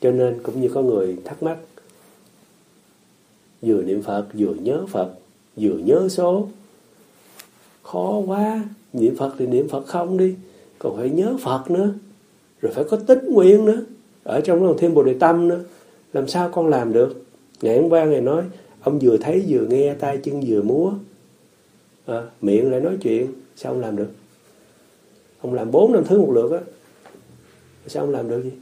Speaker 2: Cho nên cũng như có người thắc mắc, vừa niệm Phật, vừa nhớ Phật, vừa nhớ số. Khó quá, niệm Phật thì niệm Phật không đi, còn phải nhớ Phật nữa. Rồi phải có tích nguyện nữa. Ở trong đó thêm bồ đề tâm nữa. Làm sao con làm được? Ngày hôm qua ngày nói, ông vừa thấy vừa nghe, tay chân vừa múa à, miệng lại nói chuyện. Sao ông làm được? Ông làm bốn năm thứ một lượt á. Sao ông làm được gì?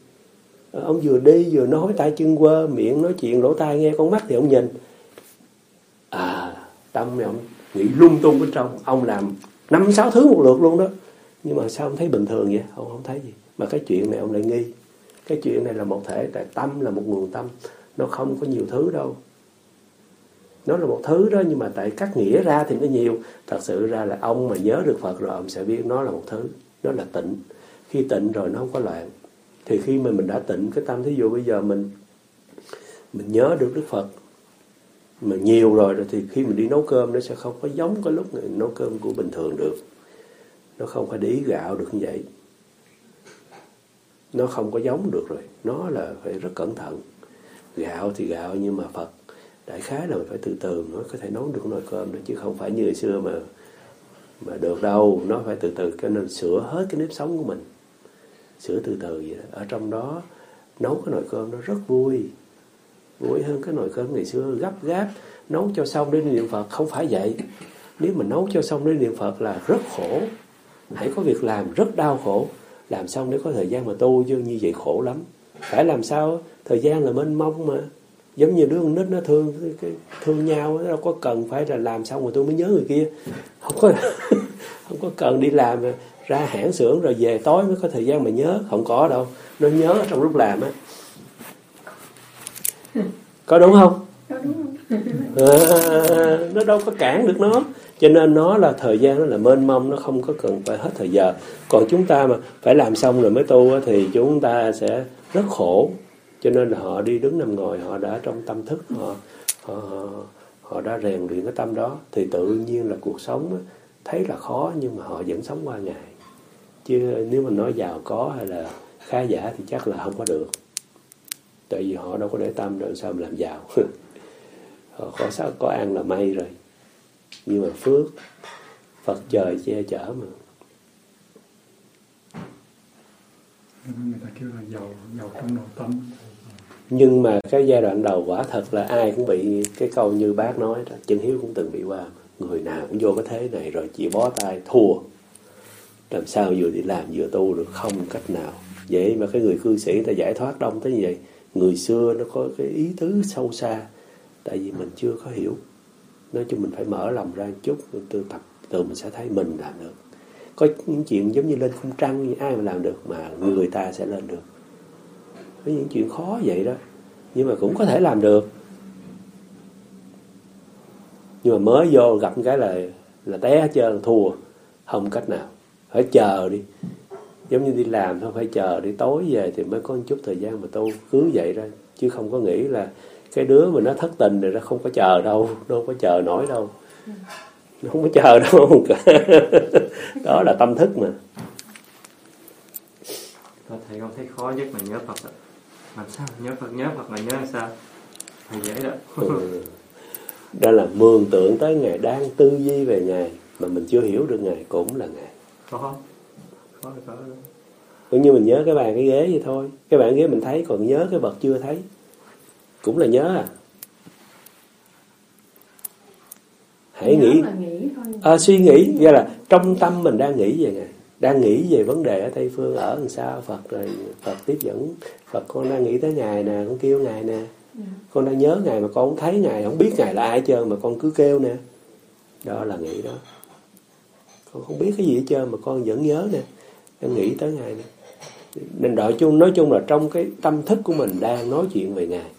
Speaker 2: À, ông vừa đi vừa nói tay chân quơ miệng nói chuyện lỗ tai nghe con mắt thì ông nhìn. À tâm thì ông nghĩ lung tung bên trong. Ông làm năm sáu thứ một lượt luôn đó. Nhưng mà sao ông thấy bình thường vậy? Ông không thấy gì. Mà cái chuyện này ông lại nghi. Cái chuyện này là một thể tại tâm là một nguồn tâm. Nó không có nhiều thứ đâu nó là một thứ đó, nhưng mà tại cắt nghĩa ra thì nó nhiều. Thật sự ra là ông mà nhớ được Phật rồi, ông sẽ biết nó là một thứ. Nó là tịnh. Khi tịnh rồi nó không có loạn. Thì khi mà mình đã tịnh cái tâm, thí dụ bây giờ mình mình nhớ được Đức Phật mà nhiều rồi rồi thì khi mình đi nấu cơm, nó sẽ không có giống cái lúc nấu cơm của bình thường được. Nó không phải để ý gạo được như vậy. Nó không có giống được rồi. Nó là phải rất cẩn thận. Gạo thì gạo, nhưng mà Phật đại khái là mình phải từ từ mới có thể nấu được nồi cơm đó, chứ không phải như ngày xưa mà mà được đâu. Nó phải từ từ, cho nên sửa hết cái nếp sống của mình. Sửa từ từ vậy đó. ở trong đó, nấu cái nồi cơm nó rất vui. Vui hơn cái nồi cơm ngày xưa, gấp gáp. Nấu cho xong đến niệm Phật, không phải vậy. Nếu mà nấu cho xong đến niệm Phật là rất khổ. Hãy có việc làm rất đau khổ. Làm xong để có thời gian mà tu, chứ như vậy khổ lắm. Phải làm sao? Thời gian là mênh mông mà giống như đứa con nít nó thương cái, thương nhau đâu có cần phải là làm xong rồi tôi mới nhớ người kia. Không có không có cần đi làm ra hãng xưởng rồi về tối mới có thời gian mà nhớ. Không có đâu nó nhớ trong lúc làm á. Có đúng không?
Speaker 4: Có đúng không?
Speaker 2: À, nó đâu có cản được nó. Cho nên nó là thời gian nó là mênh mông nó không có cần phải hết thời giờ. Còn chúng ta mà phải làm xong rồi mới tu thì chúng ta sẽ rất khổ cho nên là họ đi đứng nằm ngồi họ đã trong tâm thức họ họ, họ đã rèn luyện cái tâm đó. Thì tự nhiên là cuộc sống thấy là khó nhưng mà họ vẫn sống qua ngày. Chứ nếu mà nói giàu có hay là khá giả thì chắc là không có được. Tại vì họ đâu có để tâm rồi sao mà làm giàu? Họ có sao có ăn là may rồi. Nhưng mà phước Phật trời che chở mà.
Speaker 3: Người ta kêu là giàu giàu trong nội tâm
Speaker 2: nhưng mà cái giai đoạn đầu quả thật là ai cũng bị cái câu như bác nói đó Trần hiếu cũng từng bị qua. Người nào cũng vô cái thế này rồi chỉ bó tay thua. Làm sao vừa đi làm vừa tu được? Không cách nào. Vậy mà cái người cư sĩ người ta giải thoát đông tới như vậy. Người xưa nó có cái ý tứ sâu xa. Tại vì mình chưa có hiểu. Nói chung mình phải mở lòng ra một chút từ tập, từ mình sẽ thấy mình làm được. Có những chuyện giống như lên không trăng như ai mà làm được mà người ta sẽ lên được với những chuyện khó vậy đó. Nhưng mà cũng có thể làm được. Nhưng mà mới vô gặp cái là là té hết trơn, thua. Không cách nào. Phải chờ đi. Giống như đi làm thôi, phải chờ đi. Tối về thì mới có một chút thời gian mà tu cứ vậy ra chứ không có nghĩ là cái đứa mà nó thất tình rồi nó không có chờ đâu. Nó không có chờ nổi đâu. Nó không có chờ đâu. Đó là tâm thức mà.
Speaker 6: Thầy con thấy khó nhất là nhớ Phật đó làm sao? Nhớ Phật nhớ Phật là nhớ làm sao? Thầy dễ đó.
Speaker 2: Ừ. đó là mường tượng tới ngày đang tư duy về ngày mà mình chưa hiểu được ngày cũng là ngày
Speaker 6: khó khó khó
Speaker 2: cũng như mình nhớ cái bàn cái ghế vậy thôi. Cái bàn ghế mình thấy còn nhớ cái vật chưa thấy. Cũng là nhớ à. Hãy nghĩ.
Speaker 4: là nghĩ thôi.
Speaker 2: À, suy nghĩ. Nghĩa là trong tâm mình đang nghĩ về ngài đang nghĩ về vấn đề ở tây phương ở làm sao phật rồi phật tiếp dẫn. Phật con đang nghĩ tới ngài nè con kêu ngài nè.
Speaker 4: Dạ.
Speaker 2: con đang nhớ ngài mà con không thấy ngài không biết ngài là ai hết trơn mà con cứ kêu nè. Đó là nghĩ đó. Con không biết cái gì hết trơn mà con vẫn nhớ nè. Đang nghĩ tới ngài nè. Nên đội chung nói chung là trong cái tâm thức của mình đang nói chuyện về ngài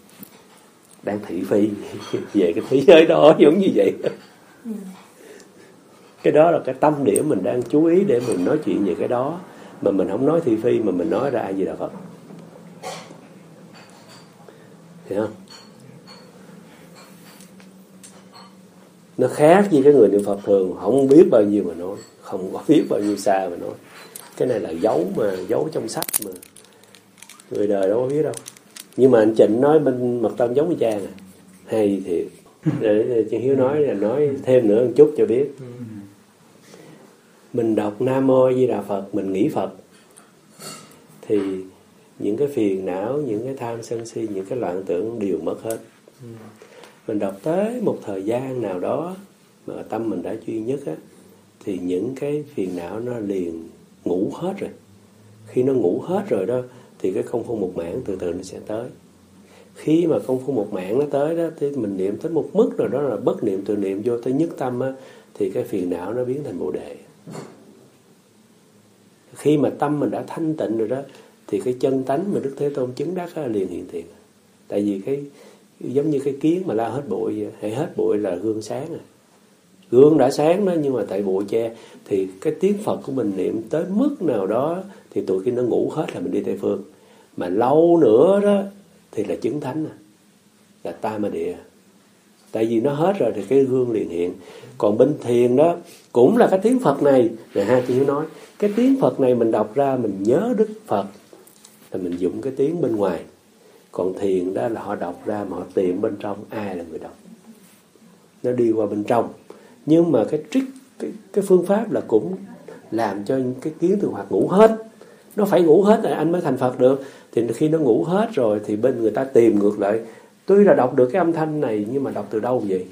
Speaker 2: đang thị phi về cái thế giới đó giống như vậy.
Speaker 4: Ừ
Speaker 2: cái đó là cái tâm điểm mình đang chú ý để mình nói chuyện về cái đó. Mà mình không nói thị phi mà mình nói ra ai gì là Phật. Hiểu không? Nó khác với cái người niệm Phật thường không biết bao nhiêu mà nói không có biết bao nhiêu xa mà nói. Cái này là giấu mà giấu trong sách mà. Người đời đâu có biết đâu. Nhưng mà anh Trịnh nói bên mật tâm giống với cha nè à. hay thiệt. Để, để chị Hiếu nói là nói thêm nữa một chút cho biết. Ừ mình đọc Nam Mô Di Đà Phật, mình nghĩ Phật. Thì những cái phiền não, những cái tham sân si, những cái loạn tưởng đều mất hết. Mình đọc tới một thời gian nào đó mà tâm mình đã chuyên nhất á, thì những cái phiền não nó liền ngủ hết rồi. Khi nó ngủ hết rồi đó, thì cái công phu một mảng từ từ nó sẽ tới. Khi mà công phu một mảng nó tới đó, thì mình niệm tới một mức rồi đó là bất niệm từ niệm vô tới nhất tâm á, thì cái phiền não nó biến thành bồ đề khi mà tâm mình đã thanh tịnh rồi đó thì cái chân tánh mà Đức Thế Tôn chứng đắc á, liền hiện tiền tại vì cái giống như cái kiến mà la hết bụi vậy. hay hết bụi là gương sáng à gương đã sáng đó nhưng mà tại bụi che thì cái tiếng Phật của mình niệm tới mức nào đó thì tụi kia nó ngủ hết là mình đi Tây Phương mà lâu nữa đó thì là chứng thánh à. là ta mà địa tại vì nó hết rồi thì cái gương liền hiện. Còn bên thiền đó cũng là cái tiếng Phật này. Là hai chị nói cái tiếng Phật này mình đọc ra mình nhớ Đức Phật là mình dùng cái tiếng bên ngoài. Còn thiền đó là họ đọc ra mà họ tìm bên trong ai là người đọc? Nó đi qua bên trong. Nhưng mà cái trick cái, cái phương pháp là cũng làm cho những cái kiến từ hoạt ngủ hết. Nó phải ngủ hết rồi anh mới thành Phật được. Thì khi nó ngủ hết rồi thì bên người ta tìm ngược lại tuy là đọc được cái âm thanh này, nhưng mà đọc từ đâu vậy?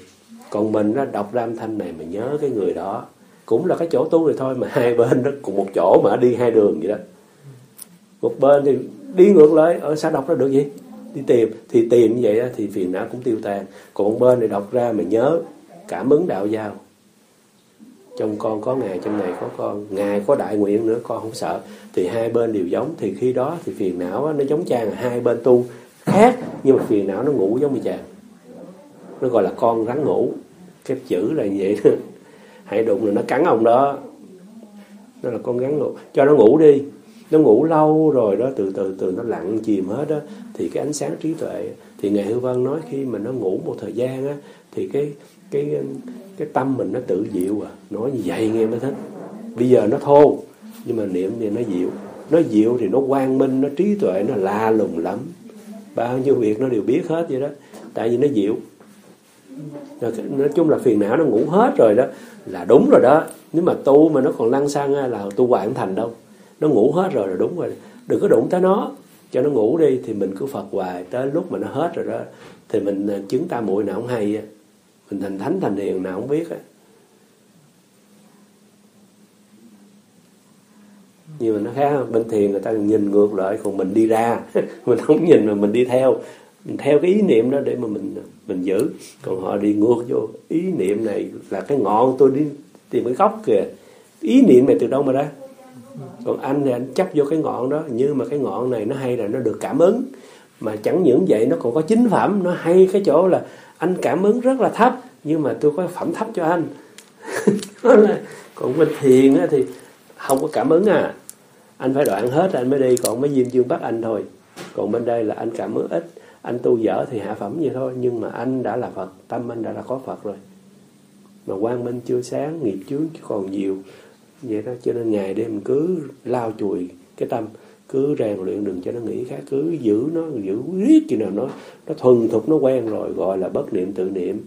Speaker 2: Còn mình nó đọc ra âm thanh này mà nhớ cái người đó. Cũng là cái chỗ tu rồi thôi, mà hai bên nó cùng một chỗ mà đi hai đường vậy đó. Một bên thì đi ngược lại ở sao đọc ra được gì đi tìm, thì tìm như vậy thì phiền não cũng tiêu tan. Còn một bên thì đọc ra mà nhớ cảm ứng đạo giao. Trong con có ngài trong này có con. Ngài có đại nguyện nữa, con không sợ. Thì hai bên đều giống. Thì khi đó thì phiền não nó giống chàng, hai bên tu khác, nhưng mà phiền não nó ngủ giống như chàng. Nó gọi là con rắn ngủ. Cái chữ là như vậy hãy đụng là nó cắn ông đó. Nó là con rắn ngủ. Cho nó ngủ đi. Nó ngủ lâu rồi đó, từ từ từ nó lặng chìm hết đó thì cái ánh sáng trí tuệ, thì ngài hư văn nói khi mà nó ngủ một thời gian á, thì cái cái cái tâm mình nó tự dịu à. Nói như vậy nghe mới thích. Bây giờ nó thô, nhưng mà niệm thì nó dịu. Nó dịu thì nó quang minh, nó trí tuệ, nó la lùng lắm bao nhiêu việc nó đều biết hết vậy đó. Tại vì nó dịu. Rồi, nói chung là phiền não nó ngủ hết rồi đó. Là đúng rồi đó. Nếu mà tu mà nó còn lăn xăng là tu hoài không thành đâu. Nó ngủ hết rồi là đúng rồi. Đừng có đụng tới nó. Cho nó ngủ đi thì mình cứ phật hoài. Tới lúc mà nó hết rồi đó thì mình à, chứng ta muội nào không hay mình thành thánh thành hiền nào không biết nhưng mà nó khác, bên thiền người ta nhìn ngược lại, còn mình đi ra. Mình không nhìn mà mình đi theo. Mình theo cái ý niệm đó để mà mình mình giữ. Còn họ đi ngược vô. Ý niệm này là cái ngọn tôi đi tìm cái gốc kìa. Ý niệm này từ đâu mà ra? Còn anh thì anh chấp vô cái ngọn đó. Nhưng mà cái ngọn này nó hay là nó được cảm ứng. Mà chẳng những vậy, nó còn có chính phẩm. Nó hay cái chỗ là anh cảm ứng rất là thấp, nhưng mà tôi có phẩm thấp cho anh. Còn bên thiền thì không có cảm ứng à anh phải đoạn hết anh mới đi, còn mới diêm dương bắt anh thôi. Còn bên đây là anh cảm ứng ít. Anh tu dở thì hạ phẩm vậy thôi, nhưng mà anh đã là Phật, tâm anh đã là có Phật rồi. Mà quang minh chưa sáng, nghiệp chướng còn nhiều. Vậy đó, cho nên ngày đêm cứ lao chùi cái tâm, cứ rèn luyện đừng cho nó nghĩ khác, cứ giữ nó, giữ riết chừng nào nó nó thuần thục, nó quen rồi, gọi là bất niệm tự niệm.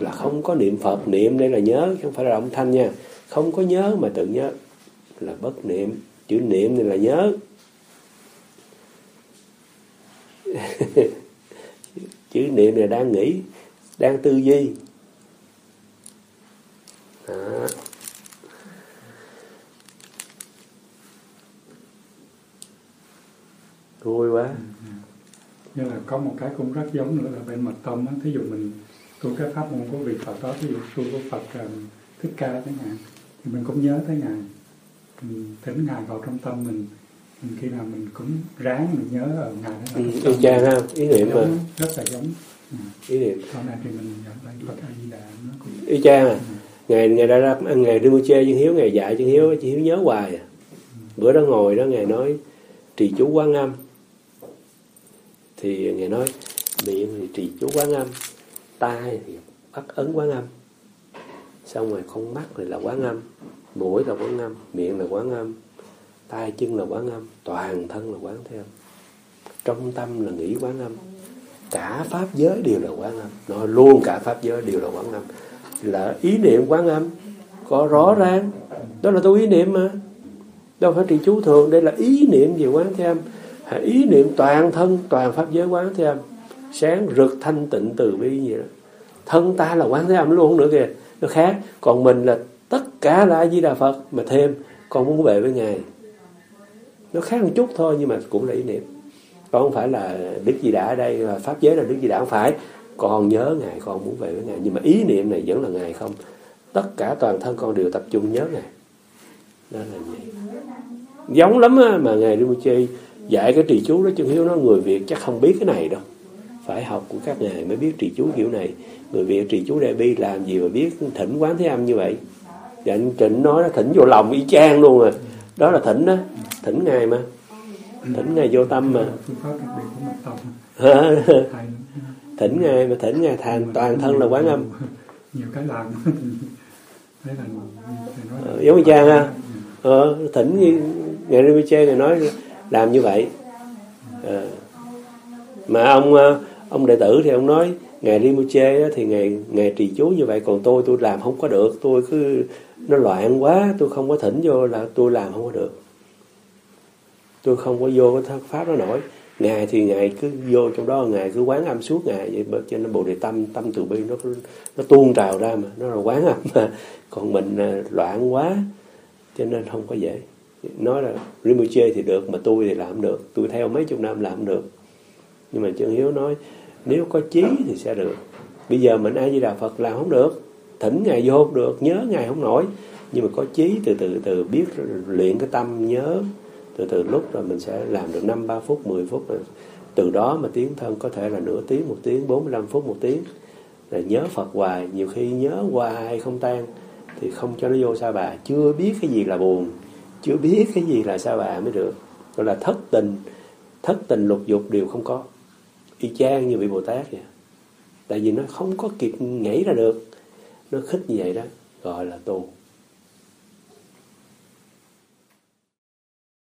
Speaker 2: Là không có niệm Phật, niệm đây là nhớ không phải là động thanh nha. Không có nhớ mà tự nhớ là bất niệm. Chữ niệm này là nhớ. Chữ niệm này đang nghĩ, đang tư duy. Đó. vui quá. Ừ.
Speaker 3: Như là có một cái cũng rất giống nữa là bên mật tâm á. Thí dụ mình tu cái pháp môn của vị Phật đó, thí dụ tu của Phật à, thích ca chẳng hạn thì mình cũng nhớ tới ngài mình thỉnh ngài vào trong tâm mình, mình khi nào mình cũng ráng mình nhớ ở ngài đó
Speaker 2: ừ, y chang ha ý niệm mà.
Speaker 3: rất là giống. Ừ.
Speaker 2: ý niệm.
Speaker 3: Sau này thì mình nhận lại Phật A Di Đà nó cũng
Speaker 2: y chang à ngày ngày đã ra ngày đi mua chê chân hiếu ngày dạy chân hiếu chân hiếu nhớ hoài à. Bữa đó ngồi đó ngài nói trì chú quán âm. Thì ngài nói miệng thì trì chú quán âm tai thì bắt ấn quán âm. Xong rồi con mắt thì là quán âm mũi là quán âm, miệng là quán âm, tay chân là quán âm, toàn thân là quán thế âm trong tâm là nghĩ quán âm. Cả pháp giới đều là quán âm. Nói luôn cả pháp giới đều là quán âm. Là ý niệm quán âm. Có rõ ràng. Đó là tôi ý niệm mà. Đâu phải trì chú thường. Đây là ý niệm về quán thế âm. Hãy ý niệm toàn thân, toàn pháp giới quán thế âm. Sáng rực thanh tịnh từ bi gì đó. Thân ta là quán thế âm luôn nữa kìa. Nó khác. Còn mình là tất cả là a di đà phật mà thêm con muốn về với ngài. Nó khác một chút thôi nhưng mà cũng là ý niệm. Con không phải là đức di đà ở đây là pháp giới là đức di đà không phải. Con nhớ ngài con muốn về với ngài. Nhưng mà ý niệm này vẫn là ngài không. Tất cả toàn thân con đều tập trung nhớ ngài. Đó là vậy. Giống lắm á, mà ngài Rinpoche dạy cái trì chú đó chân hiếu nó người việt chắc không biết cái này đâu. Phải học của các ngài mới biết trì chú kiểu này. Người việt trì chú đại bi làm gì mà biết thỉnh quán thế âm như vậy? Và anh trịnh nói nó thỉnh vô lòng y chang luôn à đó là thỉnh đó thỉnh ngài mà. Thỉnh ngài vô tâm mà. Thỉnh ngài mà thỉnh ngài thành toàn thân là quán âm.
Speaker 3: Nhiều cái làm. Thế là
Speaker 2: Ờ, giống y chang ha. Ờ, thỉnh như ngài Rinpoche ngài nói làm như vậy. Ờ. mà ông ờ, ông đệ tử thì ông nói ngài Rinpoche thì ngài ngài trì chú như vậy còn tôi tôi làm không có được tôi cứ nó loạn quá, tôi không có thỉnh vô là tôi làm không có được. Tôi không có vô cái pháp nó nổi. Ngài thì ngài cứ vô trong đó ngài cứ quán âm suốt ngày. Vậy bởi cho nên bồ đề tâm tâm từ bi nó nó tuôn trào ra mà, nó là quán âm mà. Còn mình à, loạn quá, cho nên không có dễ. Nói là Rinpoche thì được, mà tôi thì làm không được. Tôi theo mấy chục năm làm không được. Nhưng mà chân hiếu nói, nếu có chí thì sẽ được. Bây giờ mình ai di đà phật làm không được thỉnh ngài vô không được, nhớ ngài không nổi. Nhưng mà có chí từ từ từ biết, luyện cái tâm nhớ, từ từ lúc rồi mình sẽ làm được năm, ba phút 10 phút rồi. Từ đó mà tiếng thân có thể là nửa tiếng, một tiếng 45 phút, một tiếng. Là nhớ Phật hoài, nhiều khi nhớ hoài không tan, thì không cho nó vô sa bà. Chưa biết cái gì là buồn, chưa biết cái gì là sa bà mới được. Gọi là thất tình thất tình lục dục đều không có. Y chang như vị Bồ Tát vậy. Tại vì nó không có kịp nhảy ra được nó khích như vậy đó gọi là tu.